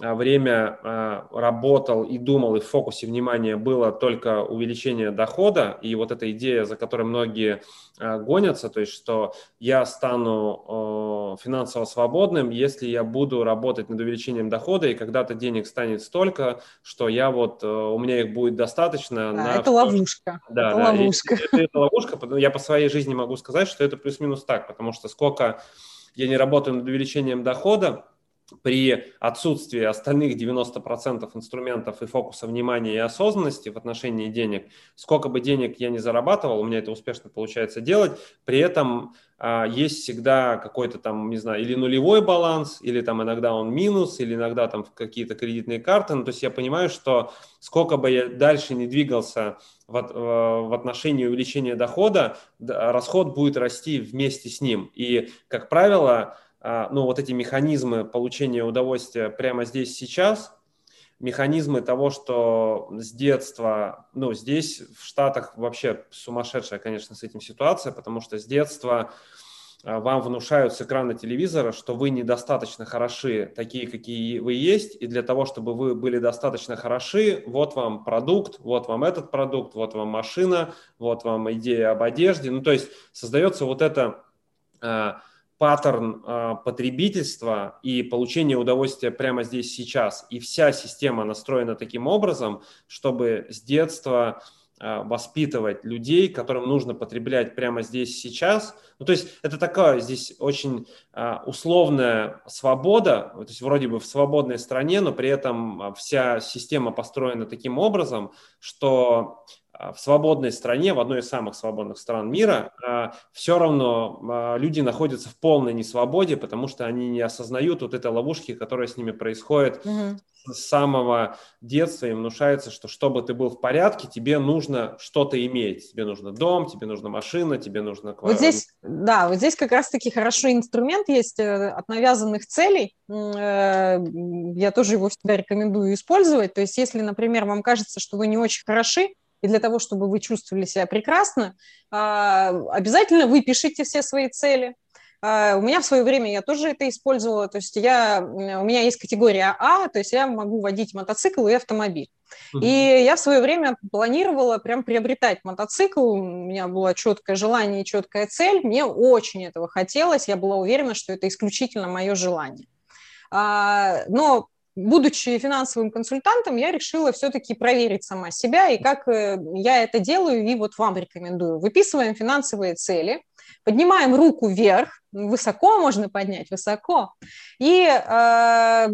время а, работал и думал, и в фокусе внимания было только увеличение дохода, и вот эта идея, за которой многие а, гонятся, то есть что я стану финансово свободным, если я буду работать над увеличением дохода, и когда-то денег станет столько, что я вот, у меня их будет достаточно. Да, на это ловушка. Да, это да, ловушка. Это, это ловушка, я по своей жизни могу сказать, что это плюс-минус так, потому что сколько я не работаю над увеличением дохода, при отсутствии остальных 90% инструментов и фокуса внимания и осознанности в отношении денег, сколько бы денег я не зарабатывал, у меня это успешно получается делать, при этом а, есть всегда какой-то там, не знаю, или нулевой баланс, или там иногда он минус, или иногда там какие-то кредитные карты. Ну, то есть я понимаю, что сколько бы я дальше не двигался в, в отношении увеличения дохода, расход будет расти вместе с ним. И, как правило, ну, вот эти механизмы получения удовольствия прямо здесь, сейчас, механизмы того, что с детства, ну, здесь в Штатах вообще сумасшедшая, конечно, с этим ситуация, потому что с детства а, вам внушают с экрана телевизора, что вы недостаточно хороши, такие, какие вы есть, и для того, чтобы вы были достаточно хороши, вот вам продукт, вот вам этот продукт, вот вам машина, вот вам идея об одежде. Ну, то есть создается вот это э, паттерн э, потребительства и получения удовольствия прямо здесь сейчас. И вся система настроена таким образом, чтобы с детства а, воспитывать людей, которым нужно потреблять прямо здесь сейчас. Ну, то есть это такая здесь очень а, условная свобода, то есть вроде бы в свободной стране, но при этом а, вся система построена таким образом, что в свободной стране, в одной из самых свободных стран мира, все равно люди находятся в полной несвободе, потому что они не осознают вот этой ловушки, которая с ними происходит mm с самого детства им внушается, что чтобы ты был в порядке, тебе нужно что-то иметь. Тебе нужно дом, тебе нужна машина, тебе нужно... Вот здесь, да, вот здесь как раз-таки хороший инструмент есть э, от навязанных целей. Э, я тоже его всегда рекомендую использовать. То есть если, например, вам кажется, что вы не очень хороши, и для того, чтобы вы чувствовали себя прекрасно, а, обязательно выпишите все свои цели, а, у меня в свое время я тоже это использовала, то есть я, у меня есть категория А, то есть я могу водить мотоцикл и автомобиль. И я в свое время планировала прям приобретать мотоцикл, у меня было четкое желание и четкая цель, мне очень этого хотелось, я была уверена, что это исключительно мое желание. А, но будучи финансовым консультантом, я решила все-таки проверить сама себя, и как э, я это делаю, и вот вам рекомендую. Выписываем финансовые цели, поднимаем руку вверх, высоко можно поднять, высоко, и э,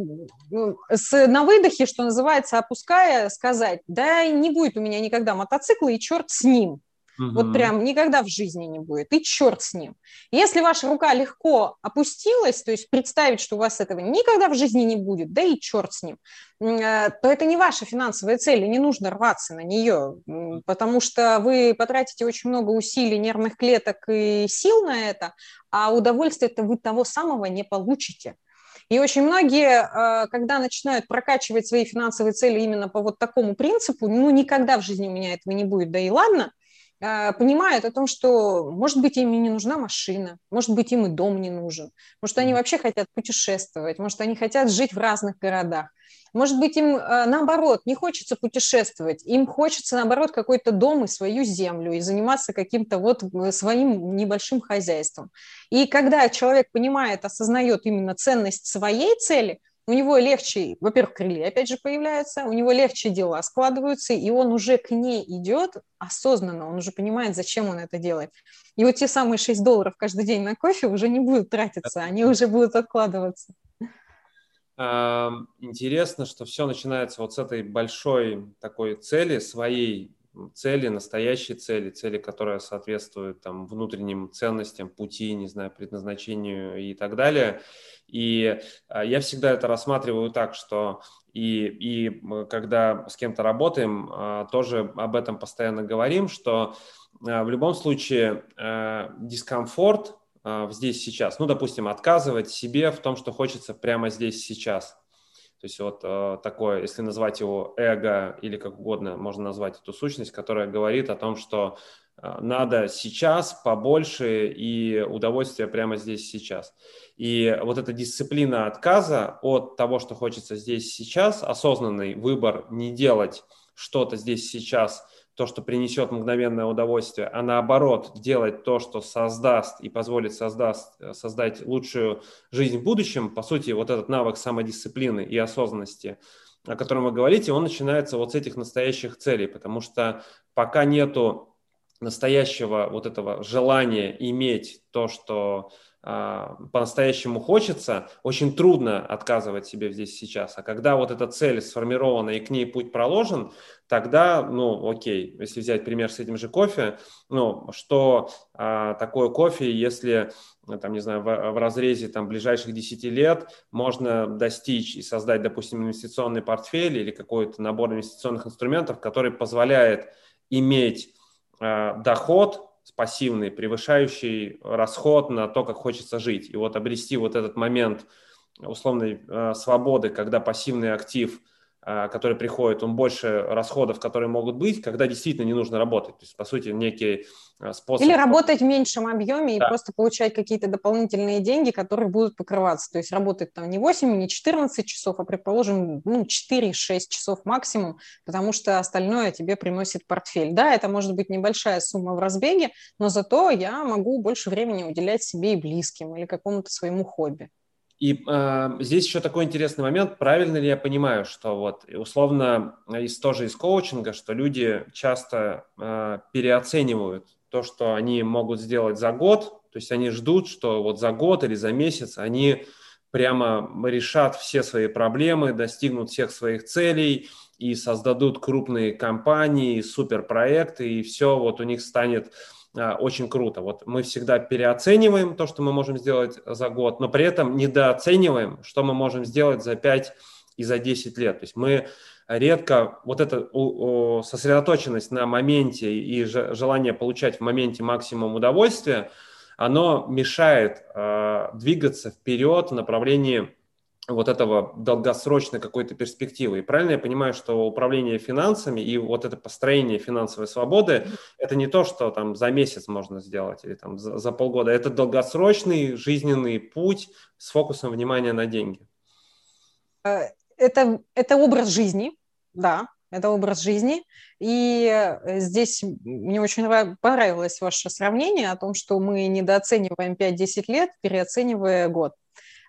с, на выдохе, что называется, опуская, сказать, да не будет у меня никогда мотоцикла, и черт с ним. Угу. Вот прям никогда в жизни не будет. И черт с ним. Если ваша рука легко опустилась, то есть представить, что у вас этого никогда в жизни не будет, да и черт с ним, э, то это не ваша финансовая цель, и не нужно рваться на нее, потому что вы потратите очень много усилий, нервных клеток и сил на это, а удовольствие это вы того самого не получите. И очень многие, э, когда начинают прокачивать свои финансовые цели именно по вот такому принципу, ну, никогда в жизни у меня этого не будет, да и ладно – понимают о том, что, может быть, им не нужна машина, может быть, им и дом не нужен, может, они вообще хотят путешествовать, может, они хотят жить в разных городах, может быть, им, а, наоборот, не хочется путешествовать, им хочется, наоборот, какой-то дом и свою землю, и заниматься каким-то вот э, своим небольшим хозяйством. И когда человек понимает, осознает именно ценность своей цели – у него легче, во-первых, крылья опять же появляются, у него легче дела складываются, и он уже к ней идет осознанно, он уже понимает, зачем он это делает. И вот те самые 6 долларов каждый день на кофе уже не будут тратиться, они уже будут откладываться. Интересно, что все начинается вот с этой большой такой цели, своей цели, настоящей цели, цели, которая соответствует там внутренним ценностям, пути, не знаю, предназначению и так далее. И а, я всегда это рассматриваю так, что и, и когда с кем-то работаем, а, тоже об этом постоянно говорим, что а, в любом случае дискомфорт здесь сейчас, ну, допустим, отказывать себе в том, что хочется прямо здесь сейчас. То есть вот такое, если назвать его эго или как угодно, можно назвать эту сущность, которая говорит о том, что надо сейчас побольше и удовольствие прямо здесь сейчас. И вот эта дисциплина отказа от того, что хочется здесь сейчас, осознанный выбор не делать что-то здесь сейчас, то, что принесет мгновенное удовольствие, а наоборот делать то, что создаст и позволит создаст, создать лучшую жизнь в будущем, по сути, вот этот навык самодисциплины и осознанности, о котором вы говорите, он начинается вот с этих настоящих целей, потому что пока нету настоящего вот этого желания иметь то, что по-настоящему хочется, очень трудно отказывать себе здесь сейчас. А когда вот эта цель сформирована и к ней путь проложен, тогда, ну, окей, если взять пример с этим же кофе, ну, что а, такое кофе, если, там, не знаю, в, в разрезе там ближайших 10 лет можно достичь и создать, допустим, инвестиционный портфель или какой-то набор инвестиционных инструментов, который позволяет иметь а, доход, пассивный, превышающий расход на то, как хочется жить. И вот обрести вот этот момент условной э, свободы, когда пассивный актив который приходит, он больше расходов, которые могут быть, когда действительно не нужно работать. То есть, по сути, некий а, способ... Или работать в меньшем объеме да. и просто получать какие-то дополнительные деньги, которые будут покрываться. То есть работать там не 8, не 14 часов, а, предположим, ну, 4-6 часов максимум, потому что остальное тебе приносит портфель. Да, это может быть небольшая сумма в разбеге, но зато я могу больше времени уделять себе и близким или какому-то своему хобби. И э, здесь еще такой интересный момент, правильно ли я понимаю, что вот условно из тоже из коучинга, что люди часто э, переоценивают то, что они могут сделать за год, то есть они ждут, что вот за год или за месяц они прямо решат все свои проблемы, достигнут всех своих целей и создадут крупные компании, суперпроекты, и все вот у них станет очень круто. Вот мы всегда переоцениваем то, что мы можем сделать за год, но при этом недооцениваем, что мы можем сделать за 5 и за 10 лет. То есть мы редко вот эта сосредоточенность на моменте и желание получать в моменте максимум удовольствия, оно мешает э, двигаться вперед в направлении вот этого долгосрочной какой-то перспективы. И правильно я понимаю, что управление финансами и вот это построение финансовой свободы – это не то, что там за месяц можно сделать или там за, за полгода. Это долгосрочный жизненный путь с фокусом внимания на деньги. Э, это, это образ жизни, да, это образ жизни. И э, здесь мне очень понравилось ваше сравнение о том, что мы недооцениваем 5-10 лет, переоценивая год.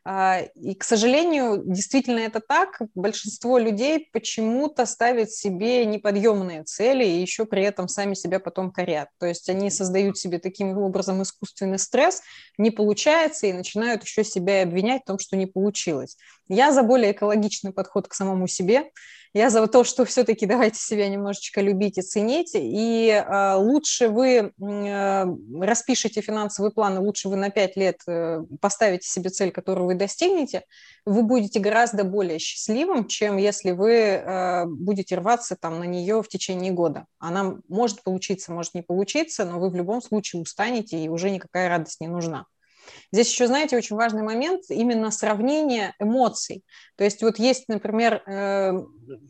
А, и, к сожалению, действительно это так. Большинство людей почему-то ставят себе неподъемные цели и еще при этом сами себя потом корят. То есть они создают себе таким образом искусственный стресс, не получается, и начинают еще себя обвинять в том, что не получилось. Я за более экологичный подход к самому себе. Я за то, что все-таки давайте себя немножечко любить и ценить. И э, лучше вы э, финансовый план, и лучше вы на 5 лет э, поставите себе цель, которую вы достигнете, вы будете гораздо более счастливым, чем если вы э, будете рваться там на нее в течение года. Она может получиться, может не получиться, но вы в любом случае устанете, и уже никакая радость не нужна. Здесь еще, знаете, очень важный момент именно сравнение эмоций. То есть вот есть, например, э,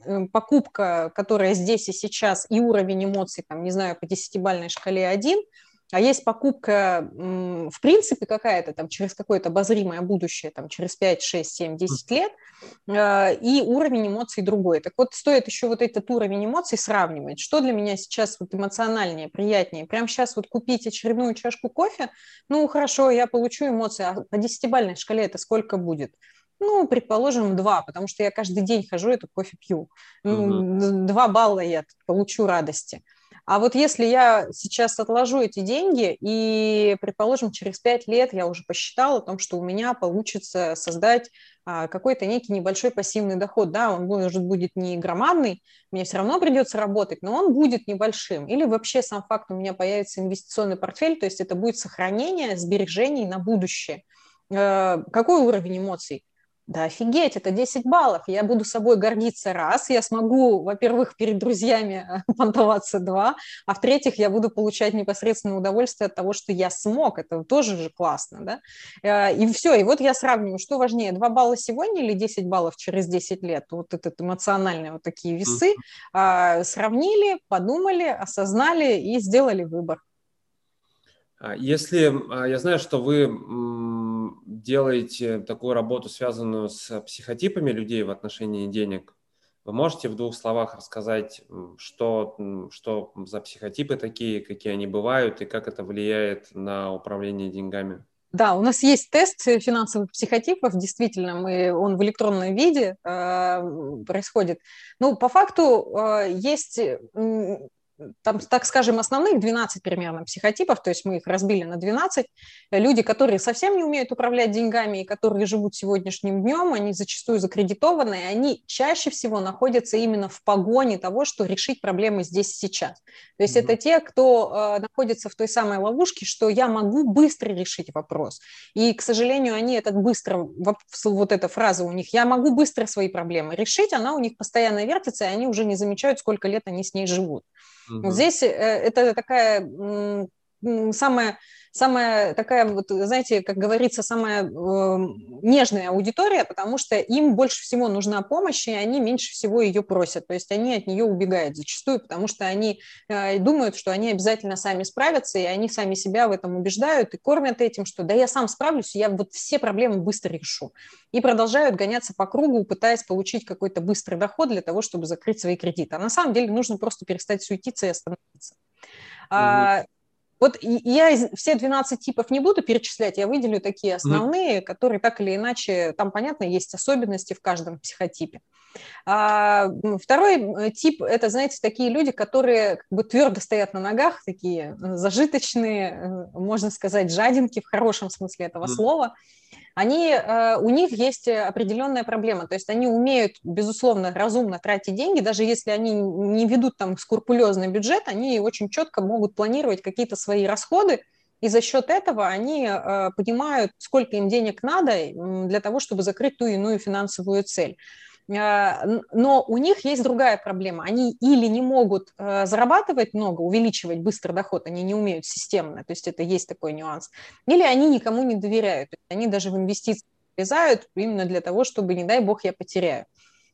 э, покупка, которая здесь и сейчас, и уровень эмоций, там, не знаю, по десятибальной шкале один – а есть покупка, в принципе, какая-то там через какое-то обозримое будущее, там через 5, 6, 7, 10 лет, а, и уровень эмоций другой. Так вот, стоит еще вот этот уровень эмоций сравнивать. Что для меня сейчас вот эмоциональнее, приятнее? Прямо сейчас вот купить очередную чашку кофе, ну, хорошо, я получу эмоции, а по десятибальной шкале это сколько будет? Ну, предположим, два, потому что я каждый день хожу, эту кофе пью. Ну, два балла я получу радости. А вот если я сейчас отложу эти деньги, и, предположим, через пять лет я уже посчитала о том, что у меня получится создать а, какой-то некий небольшой пассивный доход, да, он может будет не громадный, мне все равно придется работать, но он будет небольшим. Или вообще сам факт, у меня появится инвестиционный портфель, то есть это будет сохранение сбережений на будущее. Э, какой уровень эмоций? Да офигеть, это 10 баллов. Я буду собой гордиться раз. Я смогу, во-первых, перед друзьями э, понтоваться два, а в-третьих, я буду получать непосредственное удовольствие от того, что я смог. Это тоже же классно, да? Э, и все. И вот я сравниваю, что важнее, 2 балла сегодня или 10 баллов через 10 лет? Вот этот эмоциональные вот такие весы. Mm-hmm. Сравнили, подумали, осознали и сделали выбор. А если а, я знаю, что вы делаете такую работу, связанную с психотипами людей в отношении денег, вы можете в двух словах рассказать, что, что за психотипы такие, какие они бывают и как это влияет на управление деньгами? Да, у нас есть тест финансовых психотипов, действительно, мы, он в электронном виде э, происходит. Ну, по факту э, есть там, так скажем, основных 12 примерно психотипов, то есть мы их разбили на 12. Люди, которые совсем не умеют управлять деньгами и которые живут сегодняшним днем, они зачастую закредитованы, и они чаще всего находятся именно в погоне того, что решить проблемы здесь и сейчас. То есть mm-hmm. это те, кто э, находится в той самой ловушке, что я могу быстро решить вопрос. И, к сожалению, они этот быстро, вот эта фраза у них, я могу быстро свои проблемы решить, она у них постоянно вертится, и они уже не замечают, сколько лет они с ней живут. Угу. Здесь э, это такая самая самая такая, вот, знаете, как говорится, самая э, нежная аудитория, потому что им больше всего нужна помощь, и они меньше всего ее просят. То есть они от нее убегают зачастую, потому что они э, думают, что они обязательно сами справятся, и они сами себя в этом убеждают и кормят этим, что да я сам справлюсь, я вот все проблемы быстро решу. И продолжают гоняться по кругу, пытаясь получить какой-то быстрый доход для того, чтобы закрыть свои кредиты. А на самом деле нужно просто перестать суетиться и остановиться. Угу. Вот я все 12 типов не буду перечислять, я выделю такие основные, mm. которые так или иначе, там, понятно, есть особенности в каждом психотипе. А, второй тип – это, знаете, такие люди, которые как бы твердо стоят на ногах, такие зажиточные, э, можно сказать, жадинки в хорошем смысле этого mm. слова – они, э, у них есть определенная проблема. То есть они умеют, безусловно, разумно тратить деньги, даже если они не ведут там скрупулезный бюджет, они очень четко могут планировать какие-то свои расходы, и за счет этого они э, понимают, сколько им денег надо для того, чтобы закрыть ту иную финансовую цель. А, но у них есть другая проблема. Они или не могут э, зарабатывать много, увеличивать быстро доход, они не умеют системно, то есть это есть такой нюанс, или они никому не доверяют, они даже в инвестиции влезают именно для того, чтобы, не дай бог, я потеряю.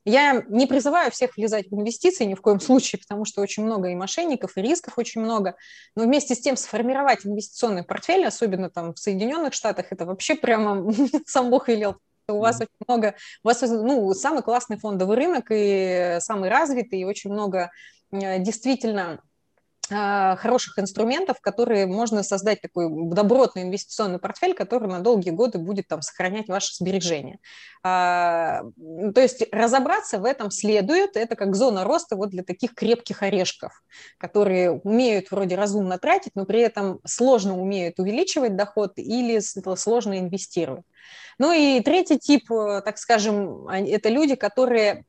Я не призываю всех влезать в инвестиции ни в коем случае, потому что очень много и мошенников, и рисков очень много. Но вместе с тем сформировать инвестиционный портфель, особенно там в Соединенных Штатах, это вообще прямо сам Бог велел у вас очень много, у вас ну, самый классный фондовый рынок и самый развитый, и очень много э, действительно хороших инструментов, которые можно создать такой добротный инвестиционный портфель, который на долгие годы будет там сохранять ваши сбережения. А, то есть разобраться в этом следует, это как зона роста вот для таких крепких орешков, которые умеют вроде разумно тратить, но при этом сложно умеют увеличивать доход или сложно инвестировать. Ну и третий тип, э, так скажем, это люди, которые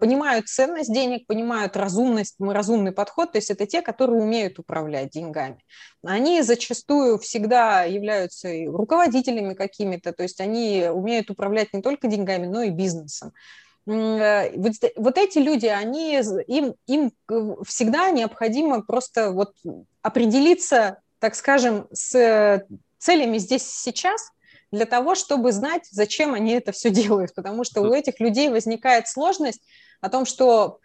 понимают ценность денег, понимают разумность, разумный подход, то есть это те, которые умеют управлять деньгами. Они зачастую всегда являются руководителями какими-то, то есть они умеют управлять не только деньгами, но и бизнесом. Э, вот, вот эти люди, они, им, им всегда необходимо просто вот определиться, так скажем, с целями здесь сейчас, для того, чтобы знать, зачем они это все делают, потому что у этих людей возникает сложность о том, что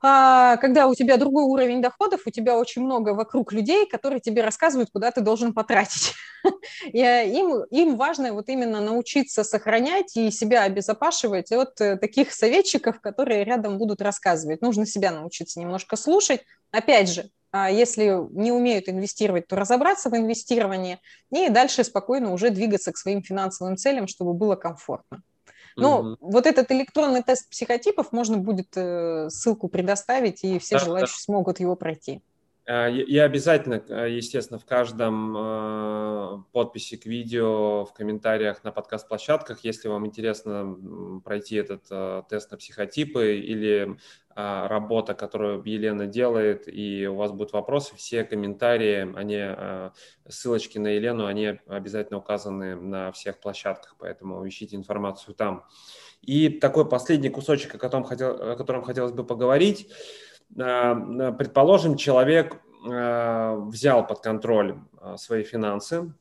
а, когда у тебя другой уровень доходов, у тебя очень много вокруг людей, которые тебе рассказывают, куда ты должен потратить. И а, им, им важно вот именно научиться сохранять и себя обезопашивать от э, таких советчиков, которые рядом будут рассказывать. Нужно себя научиться немножко слушать. Опять же, если не умеют инвестировать, то разобраться в инвестировании и дальше спокойно уже двигаться к своим финансовым целям, чтобы было комфортно. Но угу. вот этот электронный тест психотипов можно будет э, ссылку предоставить, и все да, желающие да. смогут его пройти. А, я обязательно, э, естественно, в каждом э, подписи к видео, в комментариях на подкаст-площадках, если вам интересно пройти этот э, тест на психотипы или работа, которую Елена делает, и у вас будут вопросы, все комментарии, они, ссылочки на Елену, они обязательно указаны на всех площадках, поэтому ищите информацию там. И такой последний кусочек, о котором, хотел, о котором хотелось бы поговорить – Э, предположим, человек э, взял под контроль э, свои финансы,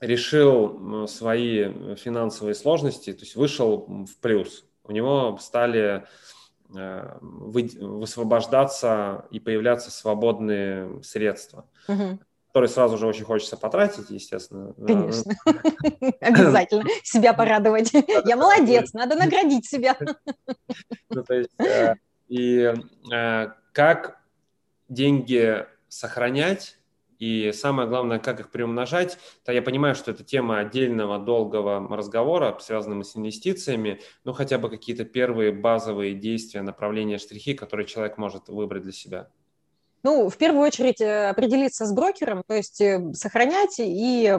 решил свои финансовые сложности, то есть вышел в плюс. У него стали высвобождаться и появляться свободные средства, угу. которые сразу же очень хочется потратить, естественно. Конечно, обязательно себя порадовать. Я молодец, надо наградить себя. Ну, то есть и э, как деньги сохранять и самое главное, как их приумножать, то я понимаю, что это тема отдельного долгого разговора, связанного с инвестициями, но хотя бы какие-то первые базовые действия, направления, штрихи, которые человек может выбрать для себя. Ну, в первую очередь э, определиться с брокером, то есть э, сохранять и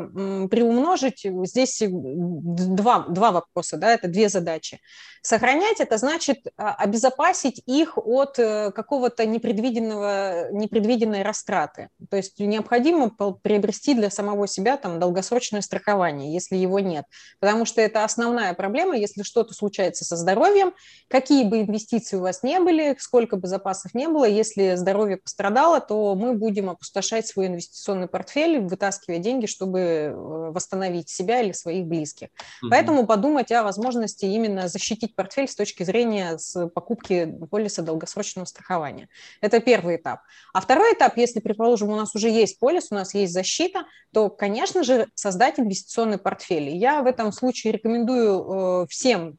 приумножить. Здесь два, два вопроса, да, это две задачи. Сохранять – это значит а, обезопасить их от э, какого-то непредвиденного, непредвиденной растраты. То есть необходимо приобрести для самого себя там долгосрочное страхование, если его нет. Потому что это основная проблема, если что-то случается со здоровьем, какие бы инвестиции у вас не были, сколько бы запасов не было, если здоровье пострадало, пострадало, то мы будем опустошать свой инвестиционный портфель, вытаскивая деньги, чтобы э, восстановить себя или своих близких. Mm-hmm. Поэтому подумать о возможности именно защитить портфель с точки зрения с покупки полиса долгосрочного страхования. Это первый этап. А второй этап, если, предположим, у нас уже есть полис, у нас есть защита, то, конечно же, создать инвестиционный портфель. Я в этом случае рекомендую э, всем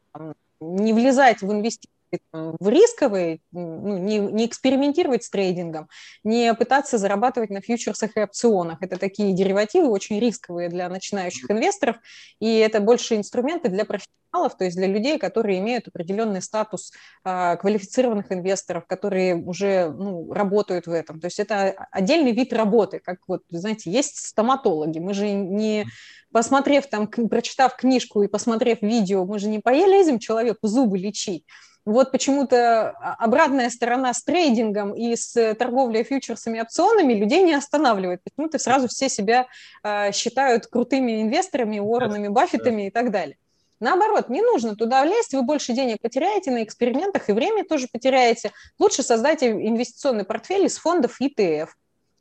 не влезать в инвестиции в рисковые, ну, не, не экспериментировать с трейдингом, не пытаться зарабатывать на фьючерсах и опционах. Это такие деривативы очень рисковые для начинающих инвесторов, и это больше инструменты для профессионалов, то есть для людей, которые имеют определенный статус а, квалифицированных инвесторов, которые уже ну, работают в этом. То есть это отдельный вид работы, как вот, знаете, есть стоматологи. Мы же не посмотрев там, прочитав книжку и посмотрев видео, мы же не полезем человеку зубы лечить. Вот почему-то обратная сторона с трейдингом и с торговлей фьючерсами, опционами людей не останавливает. Почему-то сразу все себя э, считают крутыми инвесторами, Уорренами, Баффетами и так далее. Наоборот, не нужно туда влезть, вы больше денег потеряете на экспериментах и время тоже потеряете. Лучше создайте инвестиционный портфель из фондов ETF.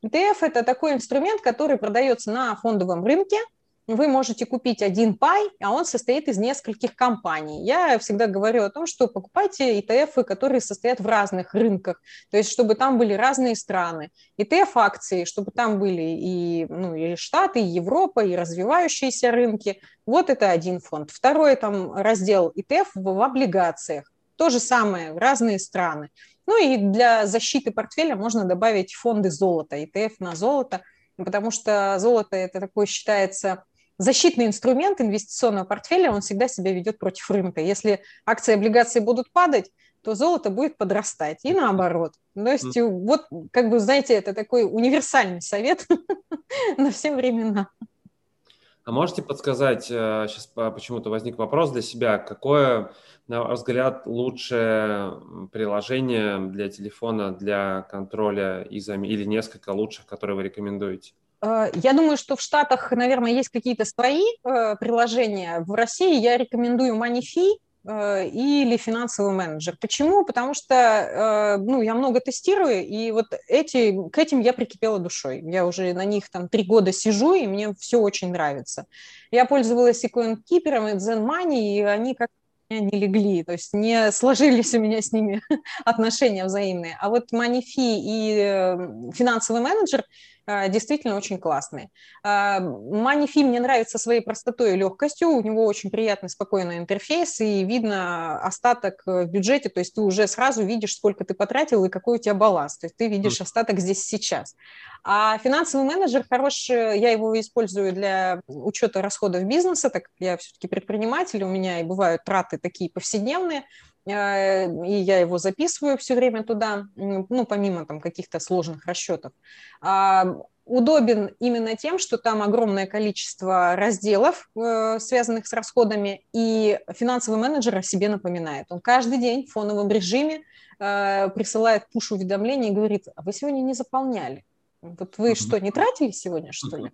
ETF – это такой инструмент, который продается на фондовом рынке – вы можете купить один пай, а он состоит из нескольких компаний. Я всегда говорю о том, что покупайте ETF, которые состоят в разных рынках, то есть чтобы там были разные страны. ETF-акции, чтобы там были и, ну, и Штаты, и Европа, и развивающиеся рынки. Вот это один фонд. Второй там раздел ETF в, облигациях. То же самое, разные страны. Ну и для защиты портфеля можно добавить фонды золота, ETF на золото, потому что золото это такой считается защитный инструмент инвестиционного портфеля, он всегда себя ведет против рынка. Если акции и облигации будут падать, то золото будет подрастать, и наоборот. То есть вот, как бы, знаете, это такой универсальный совет на все времена. А можете подсказать, сейчас э, почему-то возник вопрос для себя, какое, на ваш взгляд, лучшее приложение для телефона для контроля изами или несколько лучших, которые вы рекомендуете? Э, я думаю, что в Штатах, наверное, есть какие-то свои э, приложения. В России я рекомендую MoneyFi э, или финансовый менеджер. Почему? Потому что ну, я много тестирую, и вот эти, к этим я прикипела душой. Я уже на них там три года сижу, и мне все очень нравится. Я пользовалась и CoinKeeper, и Zen Money, и они как не легли, то есть не сложились у меня с ними отношения взаимные. А вот MoneyFi и финансовый менеджер – действительно очень классные. Манифи мне нравится своей простотой и легкостью, у него очень приятный, спокойный интерфейс, и видно остаток в бюджете, то есть ты уже сразу видишь, сколько ты потратил и какой у тебя баланс, то есть ты видишь остаток здесь сейчас. А финансовый менеджер хороший, я его использую для учета расходов бизнеса, так как я все-таки предприниматель, у меня и бывают траты такие повседневные, Э, и я его записываю все время туда, ну, помимо там каких-то сложных расчетов. А, удобен именно тем, что там огромное количество разделов, э, связанных с расходами, и финансовый менеджер о себе напоминает. Он каждый день в фоновом режиме э, присылает пуш-уведомления и говорит, а вы сегодня не заполняли. Вот вы что, не тратили сегодня, что ли?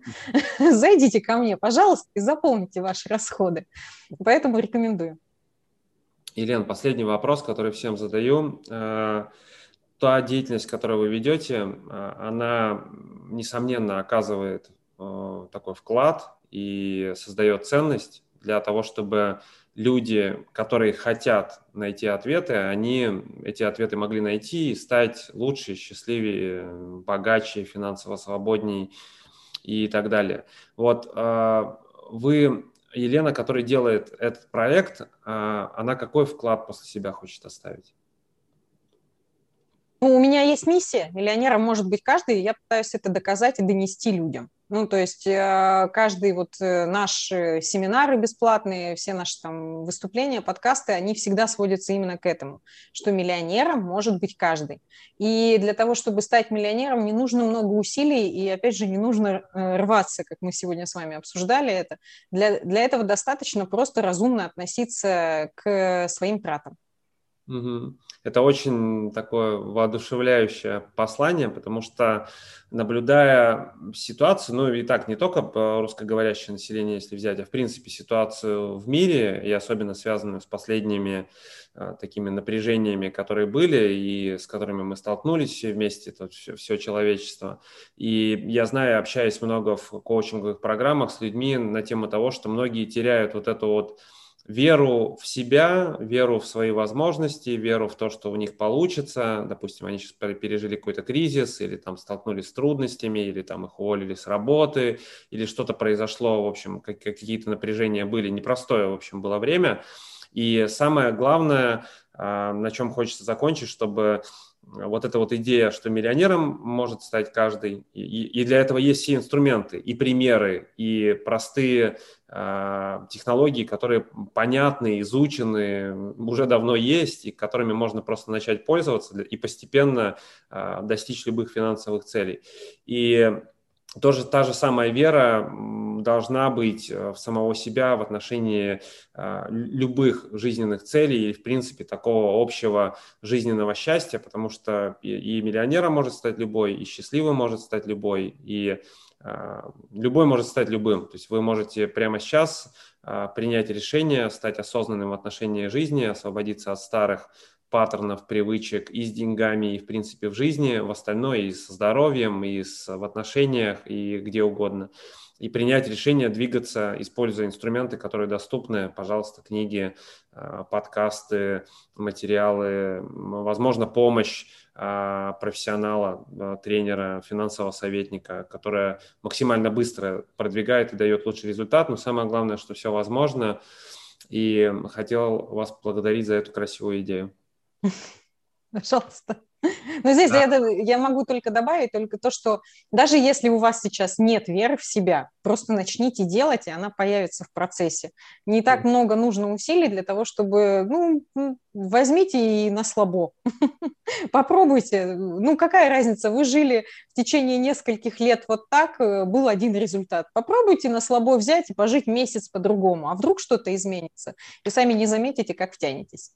Зайдите ко мне, пожалуйста, и заполните ваши расходы. Поэтому рекомендую. Елена, последний вопрос, который всем задаю. Э, та деятельность, которую вы ведете, э, она, несомненно, оказывает э, такой вклад и создает ценность для того, чтобы люди, которые хотят найти ответы, они эти ответы могли найти и стать лучше, счастливее, богаче, финансово свободнее и так далее. Вот вы Елена, которая делает этот проект, а, она какой вклад после себя хочет оставить? Ну, у меня есть миссия. Миллионером может быть каждый, и я пытаюсь это доказать и донести людям. Ну, то есть э, каждый вот э, наш э, семинары бесплатные, все наши там выступления, подкасты, они всегда сводятся именно к этому, что миллионером может быть каждый. И для того, чтобы стать миллионером, не нужно много усилий, и, опять же, не нужно рваться, как мы сегодня с вами обсуждали это. Для, для этого достаточно просто разумно относиться к своим тратам. Угу. Это очень такое воодушевляющее послание, потому что наблюдая ситуацию, ну и так не только русскоговорящее население, если взять, а в принципе ситуацию в мире, и особенно связанную с последними а, такими напряжениями, которые были и с которыми мы столкнулись все вместе, это все, все человечество. И я знаю, общаясь много в коучинговых программах с людьми на тему того, что многие теряют вот эту вот веру в себя, веру в свои возможности, веру в то, что у них получится. Допустим, они сейчас пережили какой-то кризис или там столкнулись с трудностями, или там их уволили с работы, или что-то произошло, в общем, какие-то напряжения были. Непростое, в общем, было время. И самое главное, а, на чем хочется закончить, чтобы вот эта вот идея, что миллионером может стать каждый, и, и для этого есть все инструменты, и примеры, и простые э, технологии, которые понятны, изучены, уже давно есть, и которыми можно просто начать пользоваться и постепенно э, достичь любых финансовых целей. И тоже та же самая вера должна быть э, в самого себя в отношении э, любых жизненных целей или, в принципе, такого общего жизненного счастья, потому что и, миллионером может стать любой, и счастливым может стать любой, и э, любой может стать любым. То есть вы можете прямо сейчас принять решение, стать осознанным в отношении жизни, освободиться от старых паттернов, привычек и с деньгами, и, в принципе, в жизни, в остальное, и со здоровьем, и с, в отношениях, и где угодно. И принять решение двигаться, используя инструменты, которые доступны, пожалуйста, книги, а, подкасты, материалы, возможно, помощь а, профессионала, а, тренера, финансового советника, которая максимально быстро продвигает и дает лучший результат. Но самое главное, что все возможно. И хотел вас благодарить за эту красивую идею. Пожалуйста. Но здесь да. я, я могу только добавить только то, что даже если у вас сейчас нет веры в себя, просто начните делать, и она появится в процессе. Не так да. много нужно усилий для того, чтобы, ну, возьмите и на слабо. Попробуйте. Ну, какая разница? Вы жили в течение нескольких лет вот так, э, был один результат. Попробуйте на слабо взять и пожить месяц по-другому. А вдруг что-то изменится? И сами не заметите, как втянетесь.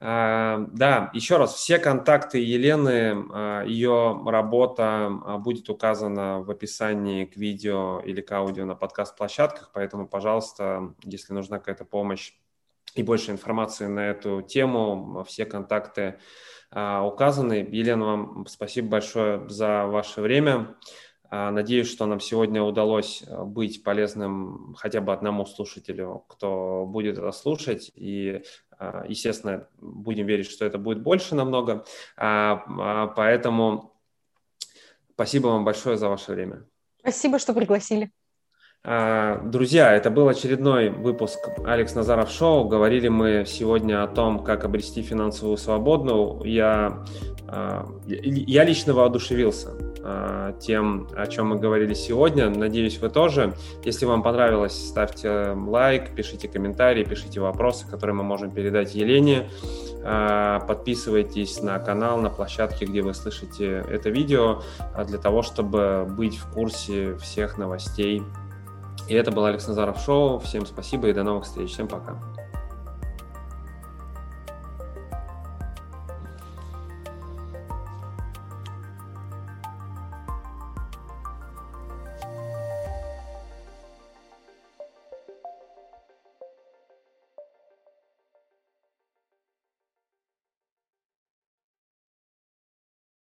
А, да, еще раз, все контакты Елены, а, ее работа а, будет указана в описании к видео или к аудио на подкаст-площадках, поэтому, пожалуйста, если нужна какая-то помощь и больше информации на эту тему, все контакты указаны. Елена, вам спасибо большое за ваше время. Надеюсь, что нам сегодня удалось быть полезным хотя бы одному слушателю, кто будет это слушать. И естественно, будем верить, что это будет больше намного. А, а, поэтому спасибо вам большое за ваше время. Спасибо, что пригласили. Друзья, это был очередной выпуск Алекс Назаров Шоу. Говорили мы сегодня о том, как обрести финансовую свободу. Я, я лично воодушевился Э, тем, о чем мы говорили сегодня. Надеюсь, вы тоже. Если вам понравилось, ставьте лайк, пишите комментарии, пишите вопросы, которые мы можем передать Елене. Подписывайтесь на канал, на площадке, где вы слышите это видео, для того, чтобы быть в курсе всех новостей. И это был Алекс Назаров Шоу. Всем спасибо и до новых встреч. Всем пока.